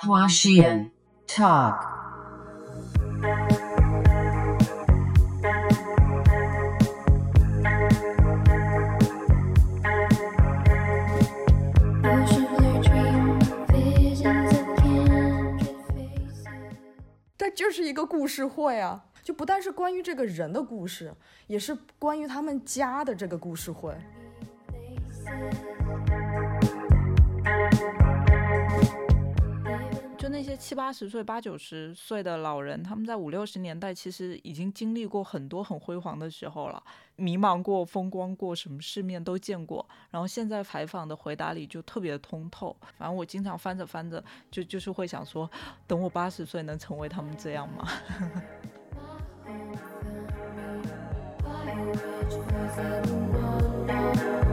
Huaxian Talk. 这就是一个故事会啊！就不但是关于这个人的故事，也是关于他们家的这个故事会。那些七八十岁、八九十岁的老人，他们在五六十年代其实已经经历过很多很辉煌的时候了，迷茫过、风光过，什么世面都见过。然后现在采访的回答里就特别通透。反正我经常翻着翻着，就就是会想说，等我八十岁能成为他们这样吗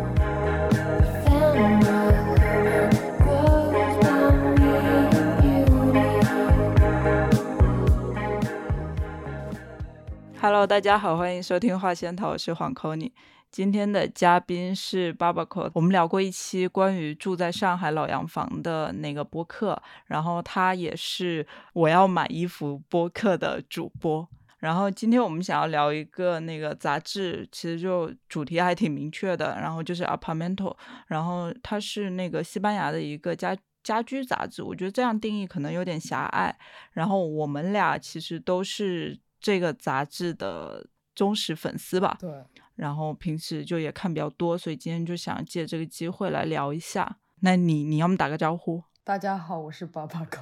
？Hello，大家好，欢迎收听《画仙桃》，我是黄 c o n y 今天的嘉宾是 b a b a c o 我们聊过一期关于住在上海老洋房的那个播客，然后他也是我要买衣服播客的主播。然后今天我们想要聊一个那个杂志，其实就主题还挺明确的，然后就是 Apartmento，然后它是那个西班牙的一个家家居杂志，我觉得这样定义可能有点狭隘。然后我们俩其实都是这个杂志的忠实粉丝吧，对。然后平时就也看比较多，所以今天就想借这个机会来聊一下。那你你要么打个招呼？大家好，我是巴巴狗。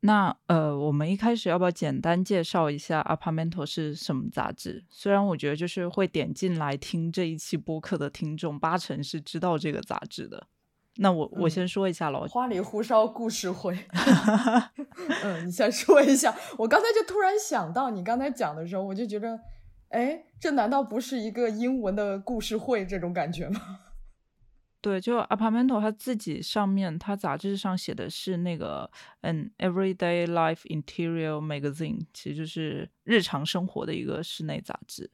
那呃，我们一开始要不要简单介绍一下《Apartmento》是什么杂志？虽然我觉得就是会点进来听这一期播客的听众，八成是知道这个杂志的。那我我先说一下喽，花里胡哨故事会。嗯，你先说一下。我刚才就突然想到，你刚才讲的时候，我就觉得，哎，这难道不是一个英文的故事会这种感觉吗？对，就 Apartmento 它自己上面，它杂志上写的是那个嗯，Everyday Life Interior Magazine，其实就是日常生活的一个室内杂志。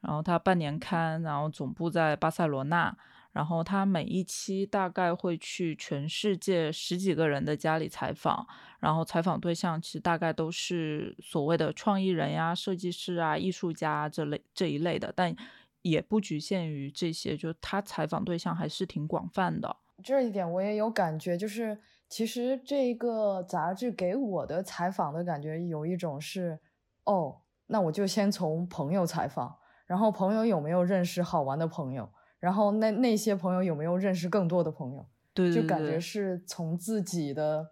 然后它半年刊，然后总部在巴塞罗那。然后他每一期大概会去全世界十几个人的家里采访，然后采访对象其实大概都是所谓的创意人呀、设计师啊、艺术家这类这一类的，但。也不局限于这些，就他采访对象还是挺广泛的。这一点我也有感觉，就是其实这一个杂志给我的采访的感觉有一种是，哦，那我就先从朋友采访，然后朋友有没有认识好玩的朋友，然后那那些朋友有没有认识更多的朋友，对，就感觉是从自己的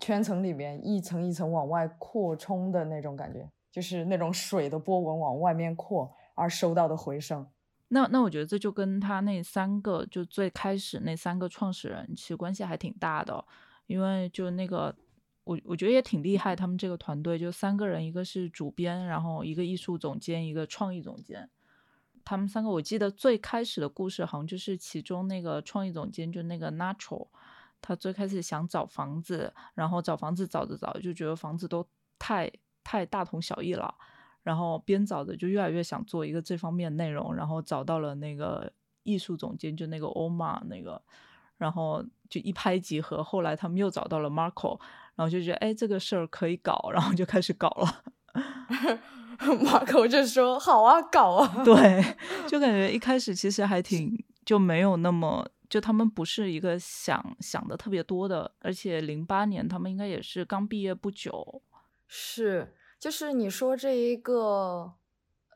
圈层里面一层一层往外扩充的那种感觉，就是那种水的波纹往外面扩。而收到的回声，那那我觉得这就跟他那三个就最开始那三个创始人其实关系还挺大的，因为就那个我我觉得也挺厉害，他们这个团队就三个人，一个是主编，然后一个艺术总监，一个创意总监，他们三个我记得最开始的故事好像就是其中那个创意总监就那个 Natural，他最开始想找房子，然后找房子找着找就觉得房子都太太大同小异了。然后边找着就越来越想做一个这方面内容，然后找到了那个艺术总监，就那个欧玛那个，然后就一拍即合。后来他们又找到了 Marco，然后就觉得哎这个事儿可以搞，然后就开始搞了。Marco 就说好啊，搞啊。对，就感觉一开始其实还挺就没有那么就他们不是一个想想的特别多的，而且零八年他们应该也是刚毕业不久，是。就是你说这一个，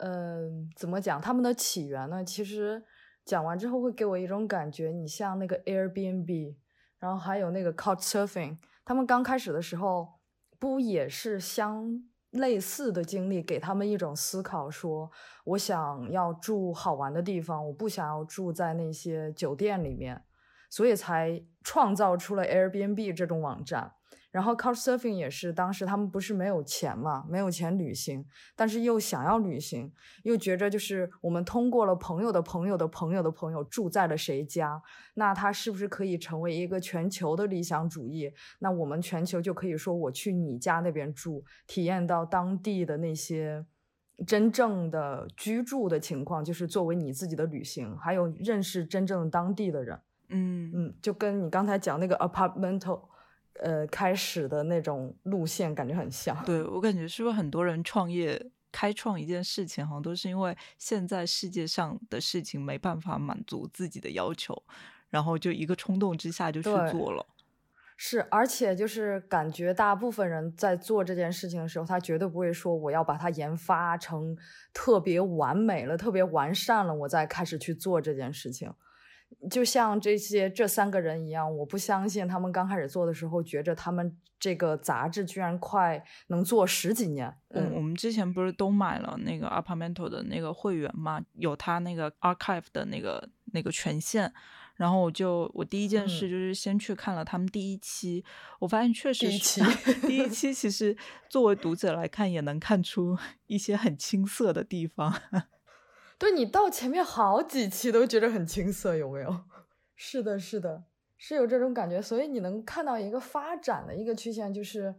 嗯，怎么讲他们的起源呢？其实讲完之后会给我一种感觉，你像那个 Airbnb，然后还有那个 Couchsurfing，他们刚开始的时候不也是相类似的经历，给他们一种思考，说我想要住好玩的地方，我不想要住在那些酒店里面，所以才创造出了 Airbnb 这种网站。然后 Couchsurfing 也是，当时他们不是没有钱嘛，没有钱旅行，但是又想要旅行，又觉着就是我们通过了朋友的朋友的朋友的朋友住在了谁家，那他是不是可以成为一个全球的理想主义？那我们全球就可以说我去你家那边住，体验到当地的那些真正的居住的情况，就是作为你自己的旅行，还有认识真正当地的人。嗯嗯，就跟你刚才讲那个 Apartmento。呃开始的那种路线感觉很像。对我感觉是不是很多人创业开创一件事情，好像都是因为现在世界上的事情没办法满足自己的要求，然后就一个冲动之下就去做了。是，而且就是感觉大部分人在做这件事情的时候，他绝对不会说我要把它研发成特别完美了、特别完善了，我再开始去做这件事情。就像这些这三个人一样，我不相信他们刚开始做的时候，觉着他们这个杂志居然快能做十几年。嗯，我们之前不是都买了那个 Apartmental 的那个会员嘛，有他那个 Archive 的那个那个权限。然后我就我第一件事就是先去看了他们第一期，我发现确实第一期 第一期其实作为读者来看也能看出一些很青涩的地方。对你到前面好几期都觉得很青涩，有没有？是的，是的，是有这种感觉。所以你能看到一个发展的一个曲线，就是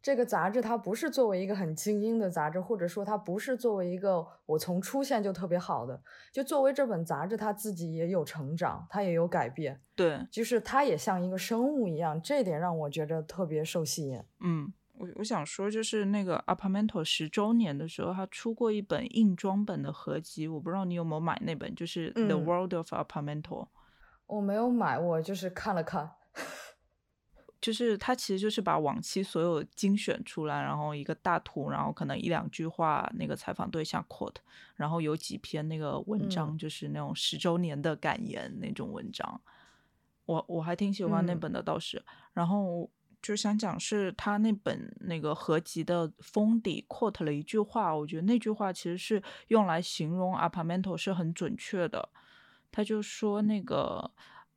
这个杂志它不是作为一个很精英的杂志，或者说它不是作为一个我从出现就特别好的，就作为这本杂志它自己也有成长，它也有改变。对，就是它也像一个生物一样，这点让我觉得特别受吸引。嗯。我我想说，就是那个 Apartmental 十周年的时候，他出过一本硬装本的合集，我不知道你有没有买那本，就是《The World of Apartmental》。我没有买，我就是看了看。就是他其实就是把往期所有精选出来，然后一个大图，然后可能一两句话，那个采访对象 quote，然后有几篇那个文章，就是那种十周年的感言那种文章。我我还挺喜欢那本的，倒是，然后。就想讲是他那本那个合集的封底 quote 了一句话，我觉得那句话其实是用来形容 Apartmental 是很准确的。他就说那个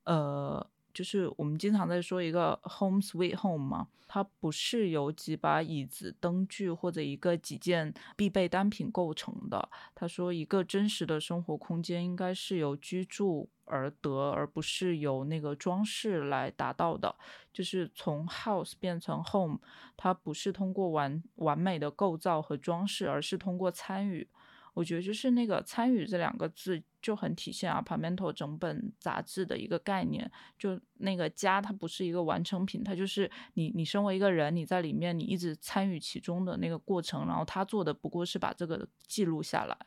呃，就是我们经常在说一个 home sweet home 嘛，它不是由几把椅子、灯具或者一个几件必备单品构成的。他说一个真实的生活空间应该是由居住。而得，而不是由那个装饰来达到的，就是从 house 变成 home，它不是通过完完美的构造和装饰，而是通过参与。我觉得就是那个参与这两个字就很体现 Apartmental 整本杂志的一个概念。就那个家，它不是一个完成品，它就是你你身为一个人，你在里面你一直参与其中的那个过程，然后他做的不过是把这个记录下来。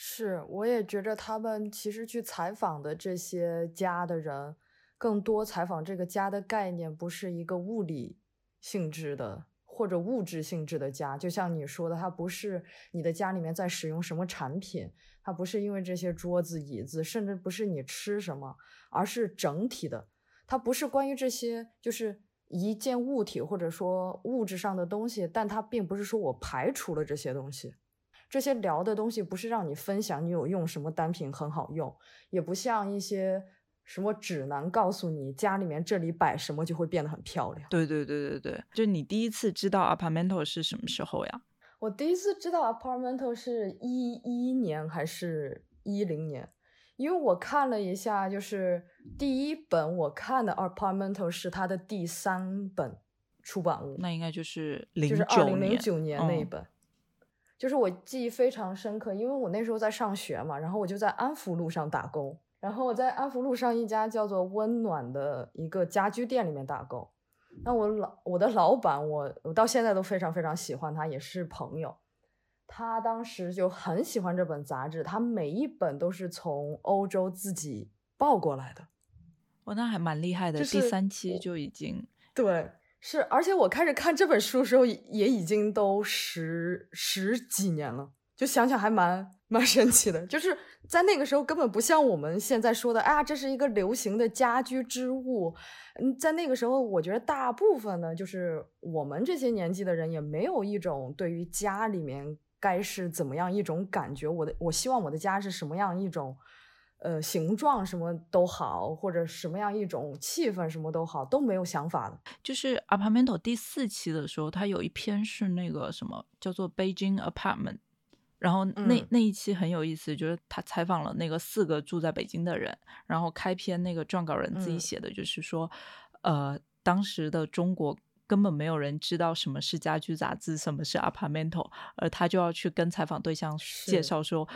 是，我也觉着他们其实去采访的这些家的人，更多采访这个家的概念，不是一个物理性质的或者物质性质的家。就像你说的，它不是你的家里面在使用什么产品，它不是因为这些桌子椅子，甚至不是你吃什么，而是整体的。它不是关于这些，就是一件物体或者说物质上的东西，但它并不是说我排除了这些东西。这些聊的东西不是让你分享你有用什么单品很好用，也不像一些什么指南告诉你家里面这里摆什么就会变得很漂亮。对对对对对，就你第一次知道 Apartmental 是什么时候呀？我第一次知道 Apartmental 是一一年还是一零年？因为我看了一下，就是第一本我看的 Apartmental 是它的第三本出版物，那应该就是就是二零零九年那一本。就是我记忆非常深刻，因为我那时候在上学嘛，然后我就在安福路上打工，然后我在安福路上一家叫做温暖的一个家居店里面打工。那我老我的老板，我我到现在都非常非常喜欢他，也是朋友。他当时就很喜欢这本杂志，他每一本都是从欧洲自己抱过来的。哇，那还蛮厉害的，第三期就已经对。是，而且我开始看这本书的时候，也已经都十十几年了，就想想还蛮蛮神奇的。就是在那个时候，根本不像我们现在说的，哎呀，这是一个流行的家居之物。嗯，在那个时候，我觉得大部分呢，就是我们这些年纪的人，也没有一种对于家里面该是怎么样一种感觉。我的，我希望我的家是什么样一种。呃，形状什么都好，或者什么样一种气氛什么都好，都没有想法的。就是《Apartment》第四期的时候，它有一篇是那个什么叫做《Beijing Apartment》，然后那那一期很有意思，就是他采访了那个四个住在北京的人，然后开篇那个撰稿人自己写的就是说，呃，当时的中国根本没有人知道什么是家居杂志，什么是《Apartmental》，而他就要去跟采访对象介绍说。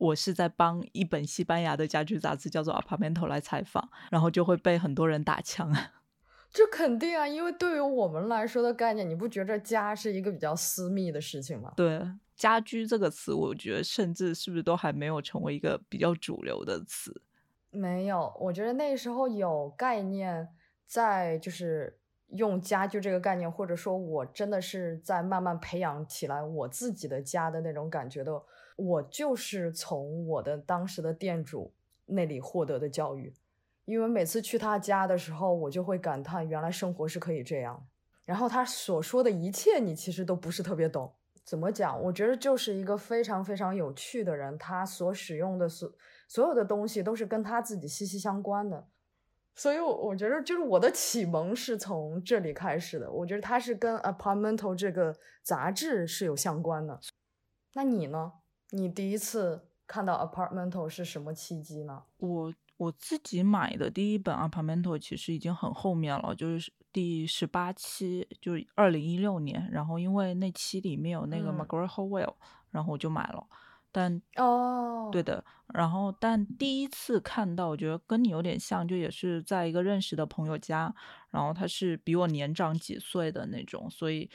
我是在帮一本西班牙的家居杂志叫做《Apartmental》来采访，然后就会被很多人打枪。这肯定啊，因为对于我们来说的概念，你不觉着家是一个比较私密的事情吗？对，家居这个词，我觉得甚至是不是都还没有成为一个比较主流的词？没有，我觉得那时候有概念在，就是用家居这个概念，或者说我真的是在慢慢培养起来我自己的家的那种感觉的。我就是从我的当时的店主那里获得的教育。因为每次去他家的时候，我就会感叹，原来生活是可以这样。然后他所说的一切，你其实都不是特别懂。怎么讲？我觉得就是一个非常非常有趣的人，他所使用的所所有的东西都是跟他自己息息相关的。所以，我我觉得就是我的启蒙是从这里开始的。我觉得他是跟《Apartmental》这个杂志是有相关的。那你呢？你第一次看到《Apartmental》是什么契机呢？我。我自己买的第一本《Apartmental》其实已经很后面了，就是第十八期，就是二零一六年。然后因为那期里面有那个 Margaret Howell，然后我就买了。但哦，对的。然后但第一次看到，我觉得跟你有点像，就也是在一个认识的朋友家，然后他是比我年长几岁的那种，所以。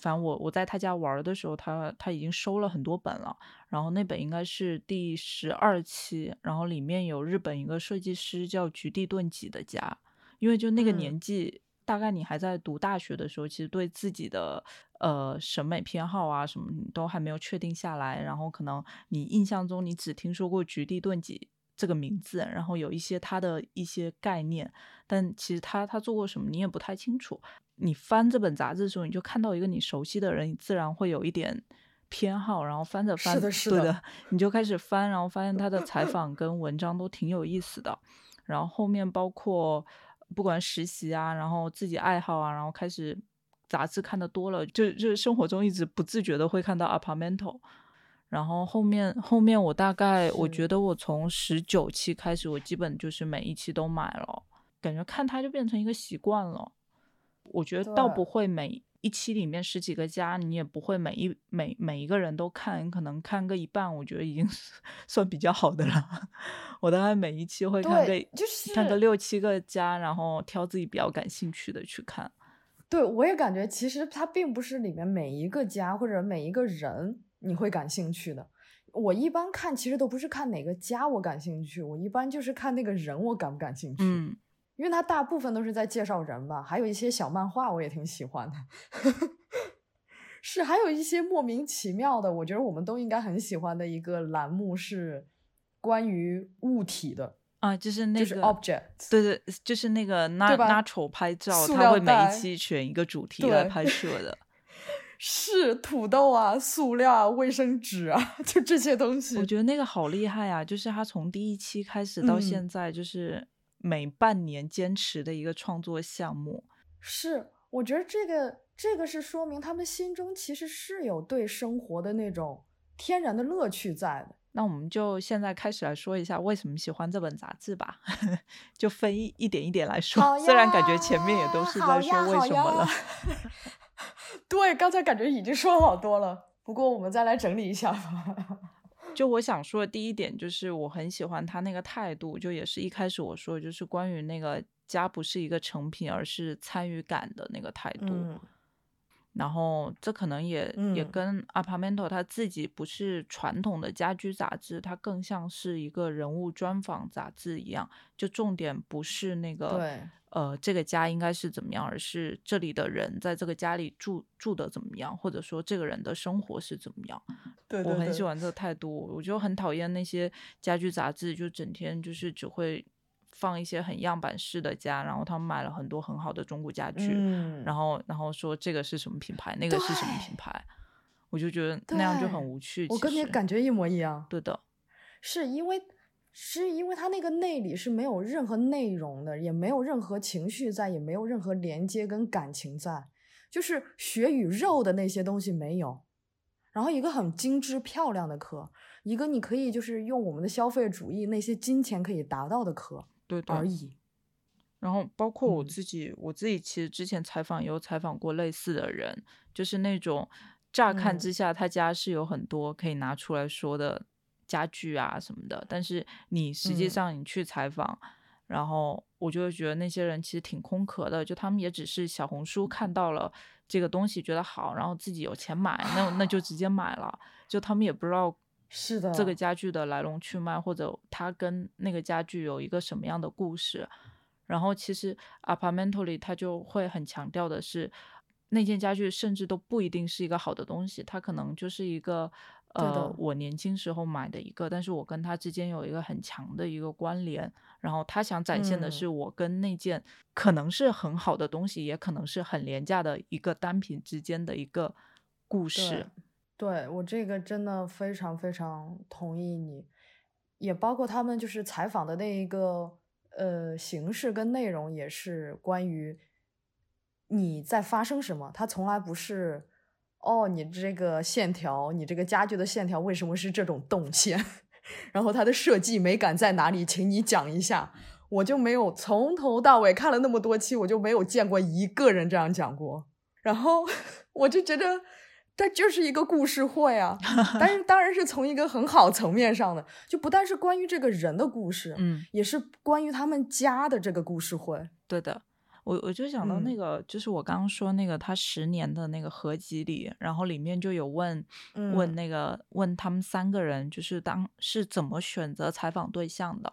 反正我我在他家玩的时候，他他已经收了很多本了，然后那本应该是第十二期，然后里面有日本一个设计师叫菊地盾己的家，因为就那个年纪，大概你还在读大学的时候，其实对自己的呃审美偏好啊什么都还没有确定下来，然后可能你印象中你只听说过菊地盾己这个名字，然后有一些他的一些概念，但其实他他做过什么你也不太清楚。你翻这本杂志的时候，你就看到一个你熟悉的人，你自然会有一点偏好，然后翻着翻，对的，你就开始翻，然后发现他的采 访跟文章都挺有意思的。然后后面包括不管实习啊，然后自己爱好啊，然后开始杂志看的多了，就就是生活中一直不自觉的会看到 Apartmental。然后后面后面我大概我觉得我从十九期开始，我基本就是每一期都买了，感觉看它就变成一个习惯了。我觉得倒不会每一期里面十几个家，你也不会每一每每一个人都看，可能看个一半，我觉得已经 算比较好的了。我大概每一期会看个就是看个六七个家，然后挑自己比较感兴趣的去看。对，我也感觉其实它并不是里面每一个家或者每一个人你会感兴趣的。我一般看其实都不是看哪个家我感兴趣，我一般就是看那个人我感不感兴趣。嗯。因为它大部分都是在介绍人吧，还有一些小漫画我也挺喜欢的，是还有一些莫名其妙的，我觉得我们都应该很喜欢的一个栏目是关于物体的啊，就是那个 object，对对，就是那个 natural 拍照，他会每一期选一个主题来拍摄的，是土豆啊、塑料啊、卫生纸啊，就这些东西。我觉得那个好厉害啊，就是他从第一期开始到现在，就是。每半年坚持的一个创作项目，是我觉得这个这个是说明他们心中其实是有对生活的那种天然的乐趣在的。那我们就现在开始来说一下为什么喜欢这本杂志吧，就分一一点一点来说。虽然感觉前面也都是在说为什么了，对，刚才感觉已经说好多了，不过我们再来整理一下吧。就我想说的第一点，就是我很喜欢他那个态度，就也是一开始我说，就是关于那个家不是一个成品，而是参与感的那个态度。然后这可能也也跟 Apartmental 他自己不是传统的家居杂志，它更像是一个人物专访杂志一样，就重点不是那个对。呃，这个家应该是怎么样，而是这里的人在这个家里住住的怎么样，或者说这个人的生活是怎么样？对，我很喜欢这个态度。我就很讨厌那些家居杂志，就整天就是只会放一些很样板式的家，然后他们买了很多很好的中古家具，然后然后说这个是什么品牌，那个是什么品牌，我就觉得那样就很无趣。我跟你感觉一模一样。对的，是因为。是因为它那个内里是没有任何内容的，也没有任何情绪在，也没有任何连接跟感情在，就是血与肉的那些东西没有。然后一个很精致漂亮的壳，一个你可以就是用我们的消费主义那些金钱可以达到的壳，对而已。然后包括我自己，我自己其实之前采访也有采访过类似的人，就是那种乍看之下他家是有很多可以拿出来说的。家具啊什么的，但是你实际上你去采访，然后我就觉得那些人其实挺空壳的，就他们也只是小红书看到了这个东西觉得好，然后自己有钱买，那那就直接买了，就他们也不知道是的，这个家具的来龙去脉，或者它跟那个家具有一个什么样的故事。然后其实 Apartmentally 它就会很强调的是，那件家具甚至都不一定是一个好的东西，它可能就是一个。呃，我年轻时候买的一个，但是我跟它之间有一个很强的一个关联，然后他想展现的是我跟那件可能是很好的东西，也可能是很廉价的一个单品之间的一个故事。对我这个真的非常非常同意你，也包括他们就是采访的那一个呃形式跟内容，也是关于你在发生什么，他从来不是。哦，你这个线条，你这个家具的线条为什么是这种动线？然后它的设计美感在哪里？请你讲一下。我就没有从头到尾看了那么多期，我就没有见过一个人这样讲过。然后 我就觉得，它就是一个故事会啊。但是当然是从一个很好层面上的，就不但是关于这个人的故事，嗯，也是关于他们家的这个故事会。对的。我我就想到那个，就是我刚刚说那个他十年的那个合集里，然后里面就有问问那个问他们三个人，就是当是怎么选择采访对象的。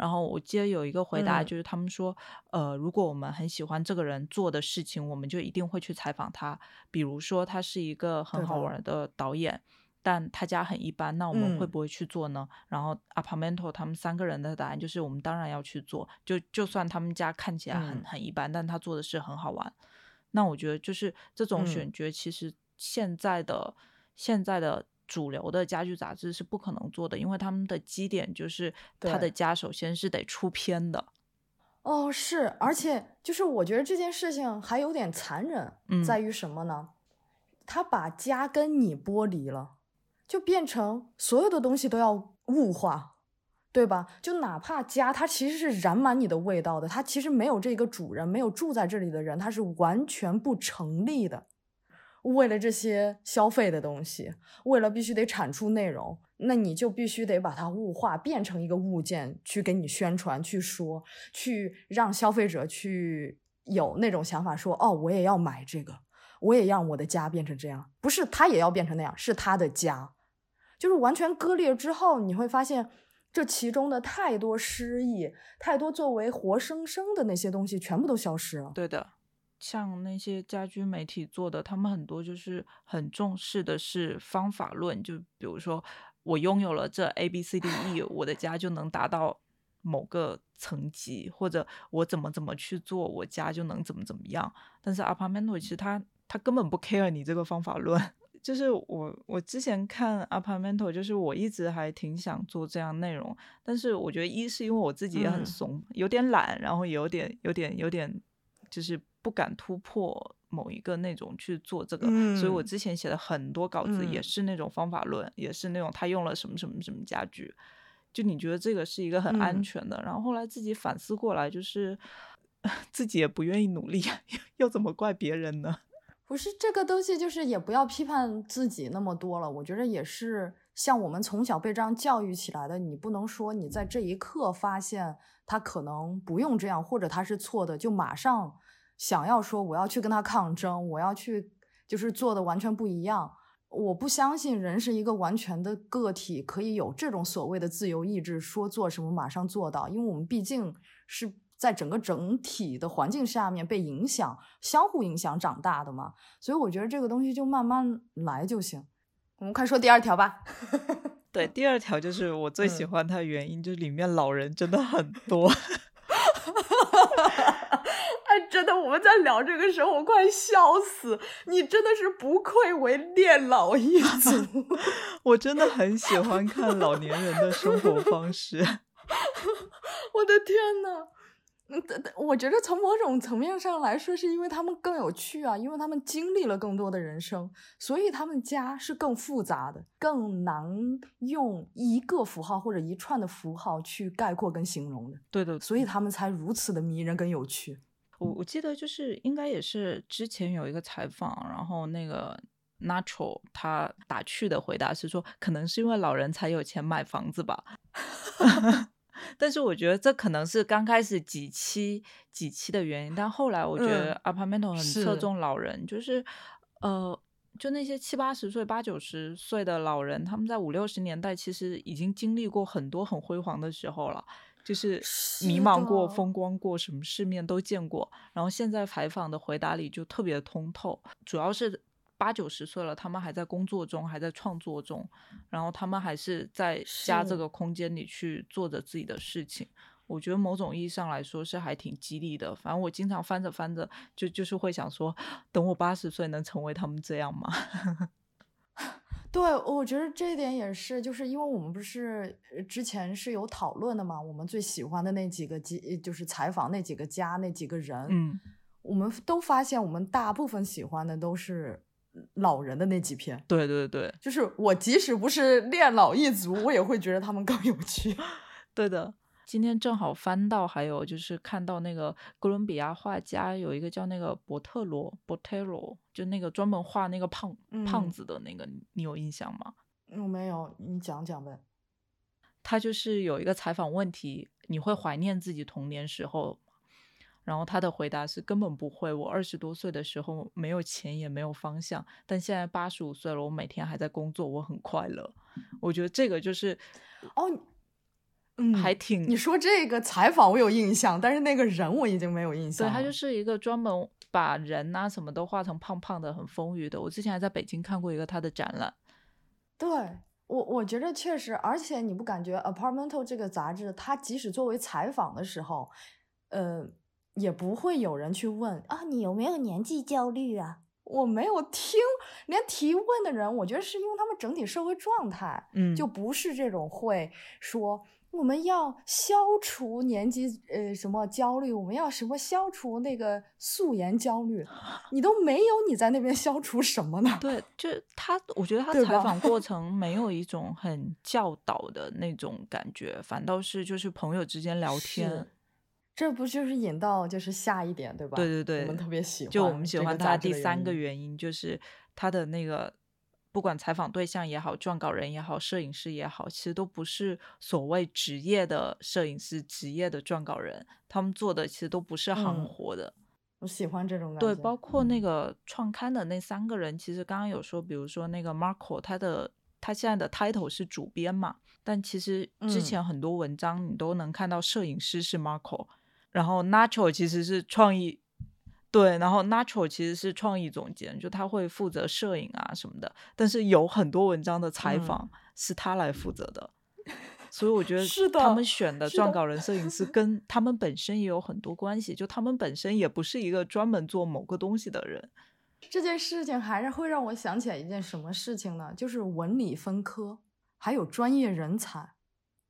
然后我记得有一个回答，就是他们说，呃，如果我们很喜欢这个人做的事情，我们就一定会去采访他。比如说他是一个很好玩的导演。但他家很一般，那我们会不会去做呢？然后 Apartmento 他们三个人的答案就是，我们当然要去做。就就算他们家看起来很很一般，但他做的事很好玩。那我觉得就是这种选角，其实现在的现在的主流的家具杂志是不可能做的，因为他们的基点就是他的家首先是得出片的。哦，是，而且就是我觉得这件事情还有点残忍，在于什么呢？他把家跟你剥离了。就变成所有的东西都要物化，对吧？就哪怕家，它其实是染满你的味道的，它其实没有这个主人，没有住在这里的人，它是完全不成立的。为了这些消费的东西，为了必须得产出内容，那你就必须得把它物化，变成一个物件去给你宣传、去说、去让消费者去有那种想法，说哦，我也要买这个，我也让我的家变成这样，不是他也要变成那样，是他的家。就是完全割裂之后，你会发现这其中的太多诗意，太多作为活生生的那些东西全部都消失了。对的，像那些家居媒体做的，他们很多就是很重视的是方法论，就比如说我拥有了这 A B C D E，我的家就能达到某个层级，或者我怎么怎么去做，我家就能怎么怎么样。但是 Apartmento 其实他他根本不 care 你这个方法论。就是我，我之前看 Apartmento，就是我一直还挺想做这样内容，但是我觉得一是因为我自己也很怂，有点懒，然后有点、有点、有点，就是不敢突破某一个那种去做这个，所以我之前写的很多稿子也是那种方法论，也是那种他用了什么什么什么家具，就你觉得这个是一个很安全的，然后后来自己反思过来，就是 自己也不愿意努力，又怎么怪别人呢？不是这个东西，就是也不要批判自己那么多了。我觉得也是像我们从小被这样教育起来的，你不能说你在这一刻发现他可能不用这样，或者他是错的，就马上想要说我要去跟他抗争，我要去就是做的完全不一样。我不相信人是一个完全的个体，可以有这种所谓的自由意志，说做什么马上做到，因为我们毕竟是。在整个整体的环境下面被影响、相互影响长大的嘛，所以我觉得这个东西就慢慢来就行。我们快说第二条吧。对，第二条就是我最喜欢它的原因，就是里面老人真的很多。哎，真的，我们在聊这个时候，我快笑死。你真的是不愧为恋老一族。我真的很喜欢看老年人的生活方式。我的天呐！嗯，我觉得从某种层面上来说，是因为他们更有趣啊，因为他们经历了更多的人生，所以他们家是更复杂的，更难用一个符号或者一串的符号去概括跟形容的。对的，所以他们才如此的迷人跟有趣。我我记得就是应该也是之前有一个采访，然后那个 Natural 他打趣的回答是说，可能是因为老人才有钱买房子吧。但是我觉得这可能是刚开始几期几期的原因，但后来我觉得嗯 Apartment 很侧重老人，就是呃，就那些七八十岁、八九十岁的老人，他们在五六十年代其实已经经历过很多很辉煌的时候了。就是是迷茫过、风光过，什么世面都见过。然后现在采访的回答里就特别通透，主要是八九十岁了，他们还在工作中，还在创作中，然后他们还是在家这个空间里去做着自己的事情。我觉得某种意义上来说是还挺激励的。反正我经常翻着翻着，就就是会想说，等我八十岁能成为他们这样吗？对，我觉得这一点也是，就是因为我们不是呃之前是有讨论的嘛，我们最喜欢的那几个几，就是采访那几个家那几个人，嗯，我们都发现我们大部分喜欢的都是老人的那几篇。对对对就是我即使不是恋老一族，我也会觉得他们更有趣。对的。今天正好翻到，还有就是看到那个哥伦比亚画家有一个叫那个伯特罗 （Botero），就那个专门画那个胖、胖嗯子的那个，你你有印象吗？我没有，你讲讲呗。他就是有一个采访问题，你会怀念自己童年时候？然后他的回答是根本不会。我二十多岁的时候没有钱也没有方向，但现在八十五岁了，我每天还在工作，我很快乐。我觉得这个就是哦，嗯，还挺你说这个采访我有印象，但是那个人我已经没有印象对了。他就是一个专门把人啊什么都画成胖胖的、很丰腴的。我之前还在北京看过一个他的展览。对我，我觉得确实，而且你不感觉《Apartmental》这个杂志，它即使作为采访的时候，呃，也不会有人去问啊，你有没有年纪焦虑啊？我没有听，连提问的人，我觉得是因为他们整体社会状态，嗯就不是这种会说我们要消除年纪呃什么焦虑，我们要什么消除那个素颜焦虑，你都没有你在那边消除什么呢？对，就他，我觉得他采访过 程没有一种很教导的那种感觉，反倒是就是朋友之间聊天。这不就是引到就是下一点对吧？对对对，我们特别喜欢，就我们喜欢他第三个。原因，就是他的那个不管采访对象也好，撰稿人也好，摄影师也好，其实都不是所谓职业的摄影师、职业的撰稿人，他们做的其实都不是行嗯活的。我喜欢这种感觉对，包括那嗯个创刊的那三个人，其实刚刚有说，比如说那个 Marco，他的他现在的 title 是主编嘛，但其实之嗯前很多文章你都能看到摄影师是 Marco，然后 Nacho 其实是创意，对，然后 Natural 其实是创意总监，就他会负责摄影啊什么的，但是有很多文章的采嗯访是他来负责的。所以我觉得他们选的撰稿人、摄影师跟他们本身也有很多关系，就他们本身也不是一个专门做某个东西的人。这件事情还是会让我想起来一件什么事情呢？就是文理分科，还有专业人才。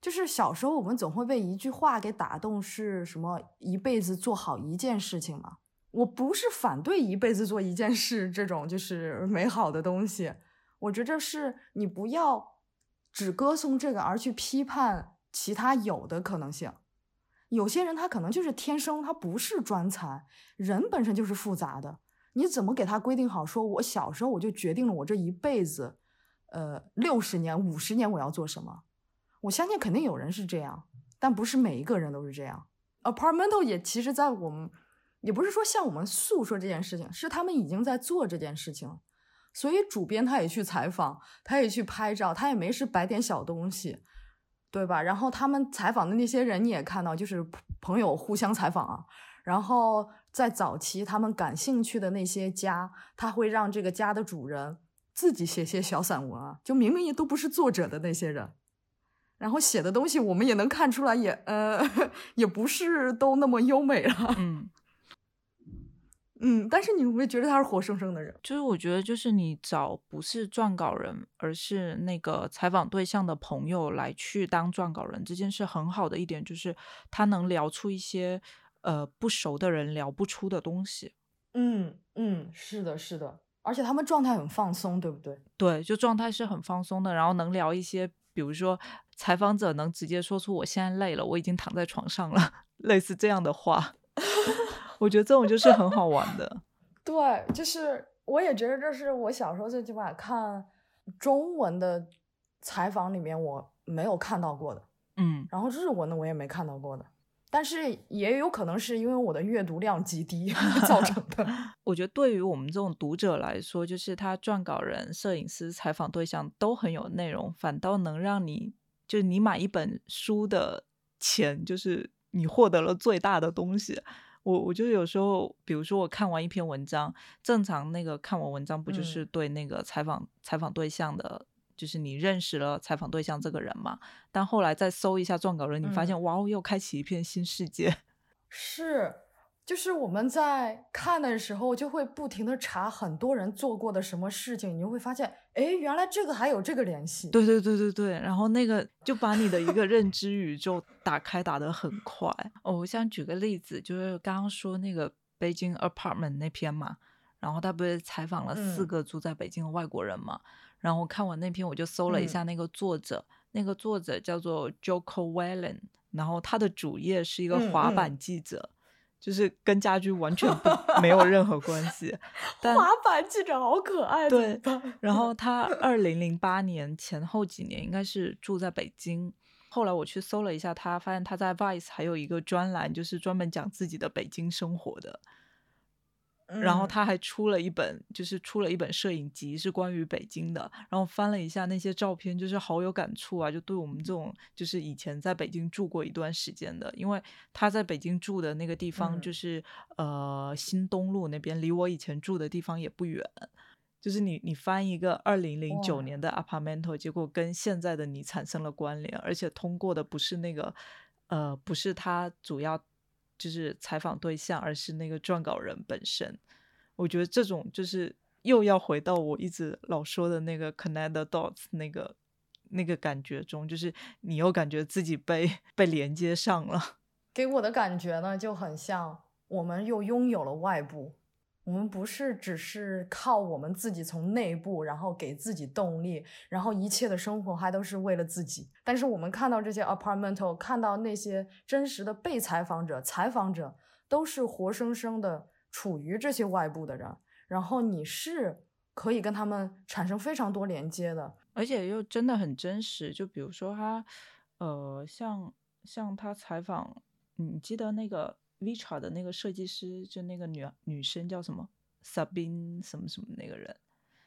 就是小时候我们总会被一句话给打动，是什么？一辈子做好一件事情嘛。我不是反对一辈子做一件事这种就是美好的东西，我觉得是你不要只歌颂这个而去批判其他有的可能性。有些人他可能就是天生他不是专才，人本身就是复杂的。你怎么给他规定好？说我小时候我就决定了我这一辈子，呃，六十年、五十年我要做什么？我相信肯定有人是这样，但不是每一个人都是这样。Apartmental 也其实，在我们也不是说向我们诉说这件事情，是他们已经在做这件事情。所以主编他也去采访，他也去拍照，他也没事摆点小东西，对吧？然后他们采访的那些人你也看到，就是朋友互相采访啊。然后在早期他们感兴趣的那些家，他会让这个家的主人自己写些小散文啊，就明明也都不是作者的那些人，然后写的东西我们也能看出来也，呃 也不是都那么优美了，嗯，嗯，但是你会觉得他是活生生的人，就是我觉得，就是你找不是撰稿人，而是那个采访对象的朋友来去当撰稿人，这件事很好的一点就是他能聊出一些呃不熟的人聊不出的东西。嗯嗯，是的，是的，而且他们状态很放松，对不对？对，就状态是很放松的，然后能聊一些，比如说采访者能直接说出我现在累了，我已经躺在床上了，类似这样的话，我觉得这种就是很好玩的。对，就是我也觉得这是我小时候最起码看中文的采访里面我没有看到过的。嗯，然后日文的我也没看到过的，但是也有可能是因为我的阅读量极低造成的。我觉得对于我们这种读者来说，就是他撰稿人、摄影师、采访对象都很有内容，反倒能让你就是你买一本书的钱，就是你获得了最大的东西。我我就有时候，比如说我看完一篇文章，正常那个看完文章不就是对那个采访、采访对象的，就是你认识了采访对象这个人嘛？但后来再搜一下撰稿人，你发现、哇哦，又开启一片新世界。是，就是我们在看的时候，就会不停的查很多人做过的什么事情，你就会发现，哎，原来这个还有这个联系。对对对对对，然后那个就把你的一个认知宇宙打开，打得很快。哦，我想举个例子，就是刚刚说那个北京 apartment 那篇嘛，然后他不是采访了四嗯个住在北京的外国人嘛，然后看完那篇我就搜了一嗯下那个作者，那个作者叫做 Joko Wellen，然后他的主页是一个滑板记者。就是跟家居完全不没有任何关系，但滑板记者好可爱，对然后他二零零八年前后几年应该是住在北京。后来我去搜了一下他，发现他在 Vice 还有一个专栏，就是专门讲自己的北京生活的。然后嗯他还出了一本，就是出了一本摄影集，是关于北京的。然后翻了一下那些照片，就是好有感触啊！就对我们这种就是以前在北京住过一段时间的，因为他在北京住的那个地方嗯就是、呃新东路那边，离我以前住的地方也不远。就是你你翻一个二零零九年的 apartment，结果跟现在的你产生了关联，而且通过的不是那个呃不是他主要就是采访对象，而是那个撰稿人本身。我觉得这种就是又要回到我一直老说的那个 connect dots 那个那个感觉中，就是你又感觉自己被被连接上了。给我的感觉呢，就很像我们又拥有了外部，我们不是只是靠我们自己从内部，然后给自己动力，然后一切的生活还都是为了自己。但是我们看到这些 apartmental，看到那些真实的被采访者、采访者，都是活生生的处于这些外部的人，然后你是可以跟他们产生非常多连接的。而且又真的很真实。就比如说他，呃，像像他采访，你记得那个 Vitra 的那个设计师，就那个女女生叫什么 Sabine 什么什么那个人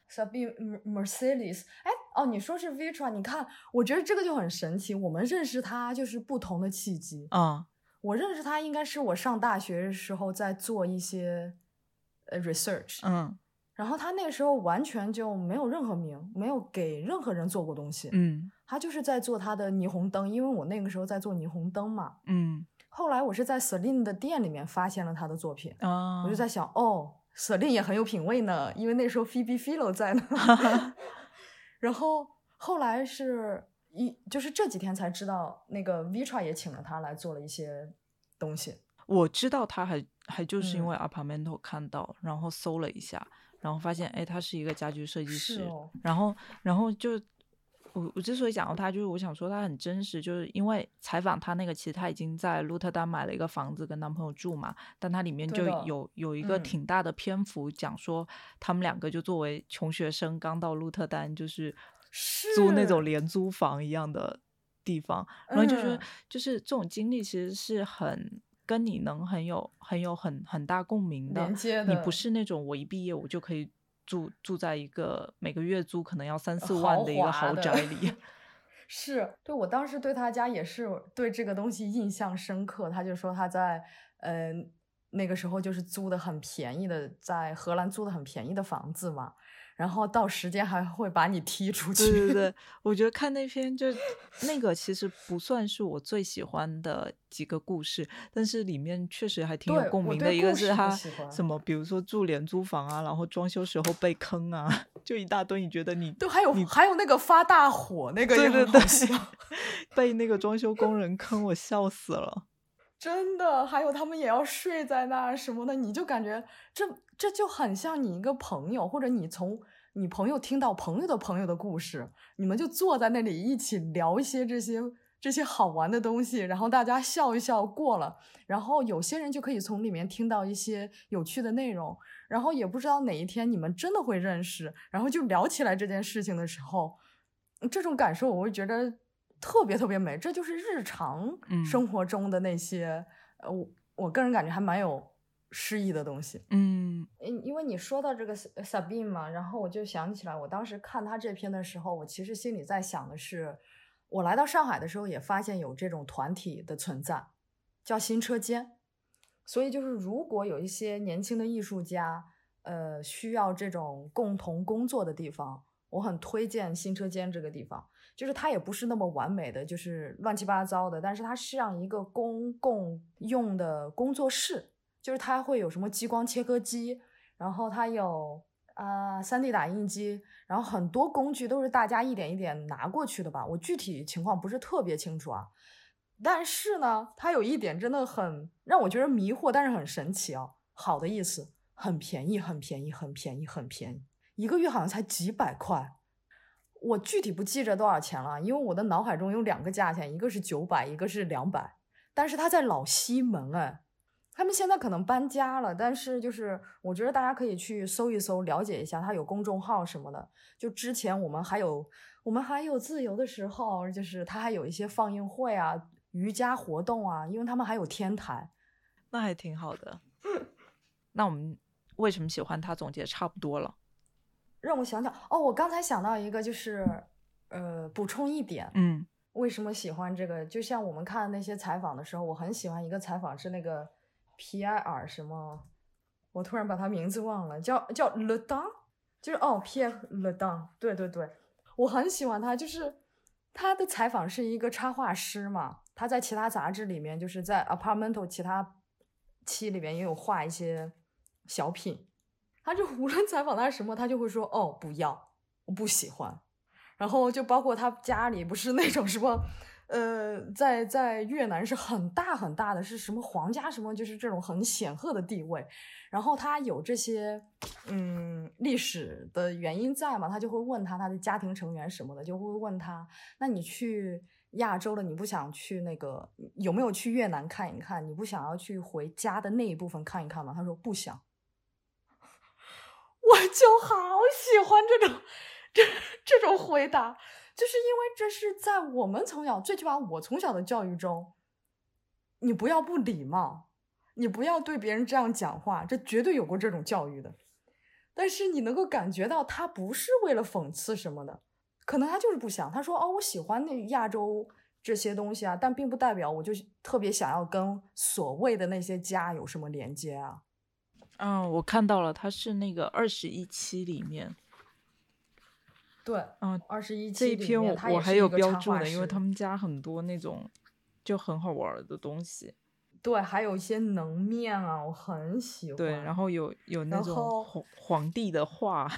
，Sabine Mercedes，哎，哦，你说是 Vitra，你看，我觉得这个就很神奇。我们认识他就是不同的契机。啊、我认识他应该是我上大学的时候在做一些呃 research，嗯然后他那个时候完全就没有任何名，没有给任何人做过东西，嗯他就是在做他的霓虹灯，因为我那个时候在做霓虹灯嘛。嗯后来我是在 Celine 的店里面发现了他的作品，啊，我就在想，哦，Celine 也很有品味呢，因为那时候 Phoebe Philo 在呢。然后后来是一，就是这几天才知道，那个 Vitra 也请了他来做了一些东西。我知道他还还就是因嗯为 Apartmento 看到，然后搜了一下，然后发现哎，他是一个家居设计师，哦，然后然后就我我之所以讲到他，就是我想说他很真实，就是因为采访他那个，其实他已经在鹿特丹买了一个房子跟男朋友住嘛，但他里面就有有一个嗯挺大的篇幅讲说他们两个就作为穷学生刚到鹿特丹，就是租那种廉租房一样的地方，然后就觉得嗯就是这种经历其实是很。跟你能很有很有很很大共鸣的，连接的你不是那种我一毕业我就可以住住在一个每个月租可能要三四万的一个豪宅里。是对我当时对他家也是对这个东西印象深刻。他就说他在呃那个时候就是租的很便宜的，在荷兰租的很便宜的房子嘛，然后到时间还会把你踢出去。对对对，我觉得看那篇就那个其实不算是我最喜欢的几个故事，但是里面确实还挺有共鸣的。一个是他什么，比如说住廉租房啊，然后装修时候被坑啊，就一大堆。你觉得你对，还有还有那个发大火那个也对对 被那个装修工人坑，我笑死了。真的。还有他们也要睡在那儿什么的，你就感觉这这就很像你一个朋友，或者你从你朋友听到朋友的朋友的故事，你们就坐在那里一起聊一些这些这些好玩的东西，然后大家笑一笑过了，然后有些人就可以从里面听到一些有趣的内容，然后也不知道哪一天你们真的会认识，然后就聊起来这件事情的时候，这种感受我会觉得特别特别美，这就是日常嗯。生活中的那些，呃，我我个人感觉还蛮有诗意的东西。嗯因因为你说到这个 Sa- Sabine 嘛，然后我就想起来，我当时看他这篇的时候，我其实心里在想的是，我来到上海的时候也发现有这种团体的存在，叫新车间。所以就是如果有一些年轻的艺术家，呃，需要这种共同工作的地方，我很推荐新车间这个地方。就是它也不是那么完美的，就是乱七八糟的，但是它是让一个公共用的工作室，就是它会有什么激光切割机，然后它有啊三 D 打印机，然后很多工具都是大家一点一点拿过去的吧，我具体情况不是特别清楚啊。但是呢，它有一点真的很让我觉得迷惑，但是很神奇哦。好的意思，很便宜，很便宜，很便宜，很便宜，一个月好像才几百块。我具体不记着多少钱了，因为我的脑海中有两个价钱，一个是九百，一个是两百。但是它在老西门哎，他们现在可能搬家了，但是就是我觉得大家可以去搜一搜，了解一下，他有公众号什么的。就之前我们还有我们还有自由的时候，就是他还有一些放映会啊、瑜伽活动啊，因为他们还有天台。那还挺好的。那我们为什么喜欢他？总结差不多了。让我想想哦，我刚才想到一个，就是呃，补充一点，嗯为什么喜欢这个？就像我们看那些采访的时候，我很喜欢一个采访是那个皮埃尔什么，我突然把他名字忘了，叫叫勒当就是哦皮埃尔当对对对，我很喜欢他，就是他的采访是一个插画师嘛，他在其他杂志里面，就是在 Apartmental 其他期里面也有画一些小品，他就 无论采访他什么，他就会说哦不要，我不喜欢。然后就包括他家里不是那种什么，呃，在在越南是很大很大的，是什么皇家什么，就是这种很显赫的地位。然后他有这些嗯历史的原因在嘛，他就会问他他的家庭成员什么的，就会问他，那你去亚洲了，你不想去那个有没有去越南看一看？你不想要去回家的那一部分看一看吗？他说不想。我就好喜欢这种这这种回答，就是因为这是在我们从小，最起码我从小的教育中，你不要不礼貌，你不要对别人这样讲话，这绝对有过这种教育的。但是你能够感觉到他不是为了讽刺什么的，可能他就是不想。他说：“哦，我喜欢那亚洲这些东西啊，但并不代表我就特别想要跟所谓的那些家有什么连接啊。”嗯，我看到了，他是那个二十一期里面，对，嗯，二十一这一期里篇我我还有是一个插画标注的，因为他们家很多那种就很好玩儿的东西。对，还有一些能面啊，我很喜欢。对，然后有有那种皇皇帝的画，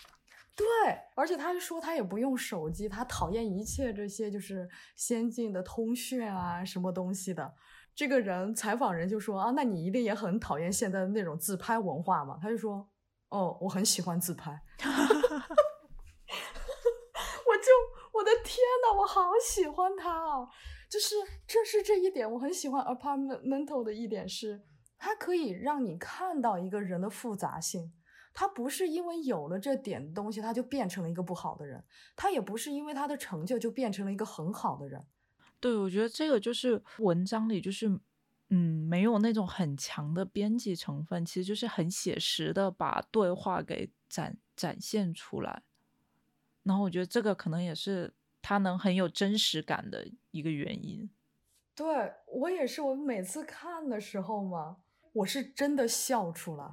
对，而且他就说他也不用手机，他讨厌一切这些就是先进的通讯啊什么东西的。这个人采访人就说啊，那你一定也很讨厌现在的那种自拍文化嘛？他就说哦，我很喜欢自拍。我的天呐，我好喜欢他啊！就是这是这一点，我很喜欢 Apartmental 的一点是，它可以让你看到一个人的复杂性。他不是因为有了这点东西，他就变成了一个不好的人；他也不是因为他的成就就变成了一个很好的人。对，我觉得这个就是文章里就是，嗯，没有那种很强的编辑成分，其实就是很写实的把对话给展展现出来。然后我觉得这个可能也是他能很有真实感的一个原因。对我也是，我每次看的时候嘛，我是真的笑出来。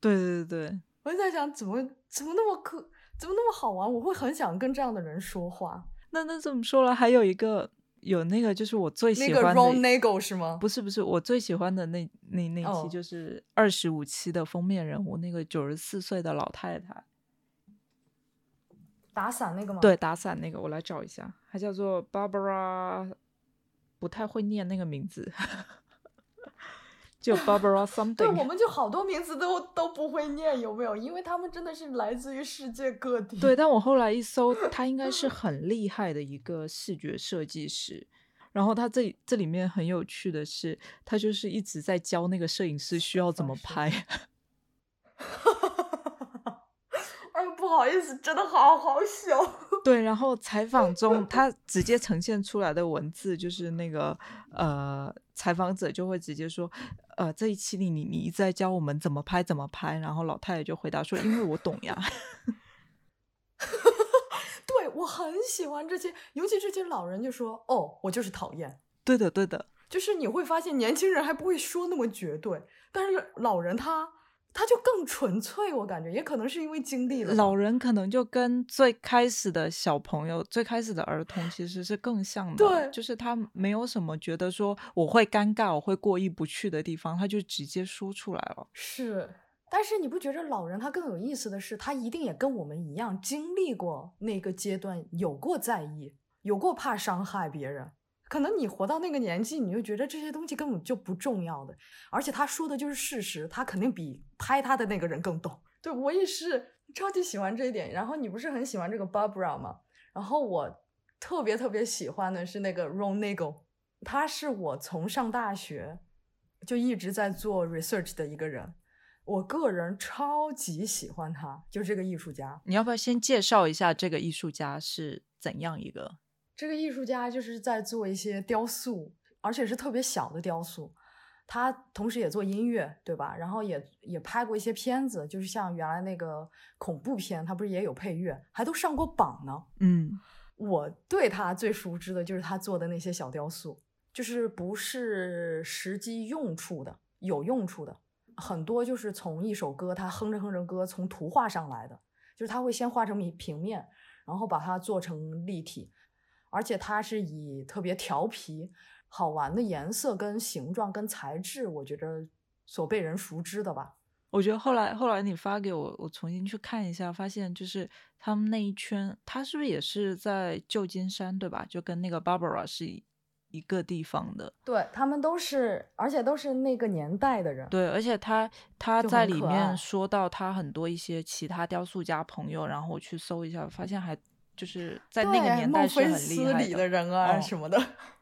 对对对，我就在想，怎么怎么那么可，怎么那么好玩？我会很想跟这样的人说话。那那这么说了，还有一个有那个就是我最喜欢那个是吗？不是不是，我最喜欢的那那那哦期就是二十五期的封面人物，那个九十四岁的老太太，打伞那个吗？对，打伞那个，我来找一下，他叫做 Barbara，不太会念那个名字，就 Barbara 对，我 something。们就好多名字都都不会念，有没有？因为他们真的是来自于世界各地。对，但我后来一搜，他应该是很厉害的一个视觉设计师。然后他这这里面很有趣的是，他就是一直在教那个摄影师需要怎么发拍。而不不好意思，真的好好笑。对，然后采访中他直接呈现出来的文字就是那个呃，采访者就会直接说，呃，这一期里你你一直在教我们怎么拍怎么拍，然后老太太就回答说，因为我懂呀。对我很喜欢这些，尤其这些老人就说，哦，我就是讨厌。对的，对的，就是你会发现年轻人还不会说那么绝对，但是老人他他就更纯粹，我感觉也可能是因为经历了。老人可能就跟最开始的小朋友、最开始的儿童其实是更像的，对，就是他没有什么觉得说我会尴尬、我会过意不去的地方，他就直接说出来了。是，但是你不觉得老人他更有意思的是，他一定也跟我们一样经历过那个阶段，有过在意，有过怕伤害别人。可能你活到那个年纪，你就觉得这些东西根本就不重要的，而且他说的就是事实，他肯定比拍他的那个人更懂。对我也是超级喜欢这一点。然后你不是很喜欢这个 Barbara 吗？然后我特别特别喜欢的是那个 Ron Nagel，他是我从上大学就一直在做 research 的一个人，我个人超级喜欢他，就这个艺术家。你要不要先介绍一下这个艺术家是怎样一个？这个艺术家就是在做一些雕塑，而且是特别小的雕塑。他同时也做音乐，对吧？然后也也拍过一些片子，就是像原来那个恐怖片，他不是也有配乐，还都上过榜呢。嗯，我对他最熟知的就是他做的那些小雕塑，就是不是实际用处的，有用处的很多，就是从一首歌他哼着哼着歌从图画上来的，就是他会先画成平平面，然后把它做成立体。而且它是以特别调皮、好玩的颜色、跟形状、跟材质，我觉得所被人熟知的吧。我觉得后来后来你发给我，我重新去看一下，发现就是他们那一圈，他是不是也是在旧金山，对吧？就跟那个 Barbara 是一个地方的。对他们都是，而且都是那个年代的人。对，而且他他在里面说到他很多一些其他雕塑家朋友，然后我去搜一下，发现还。就是在那个年代是很厉害的人啊什么的，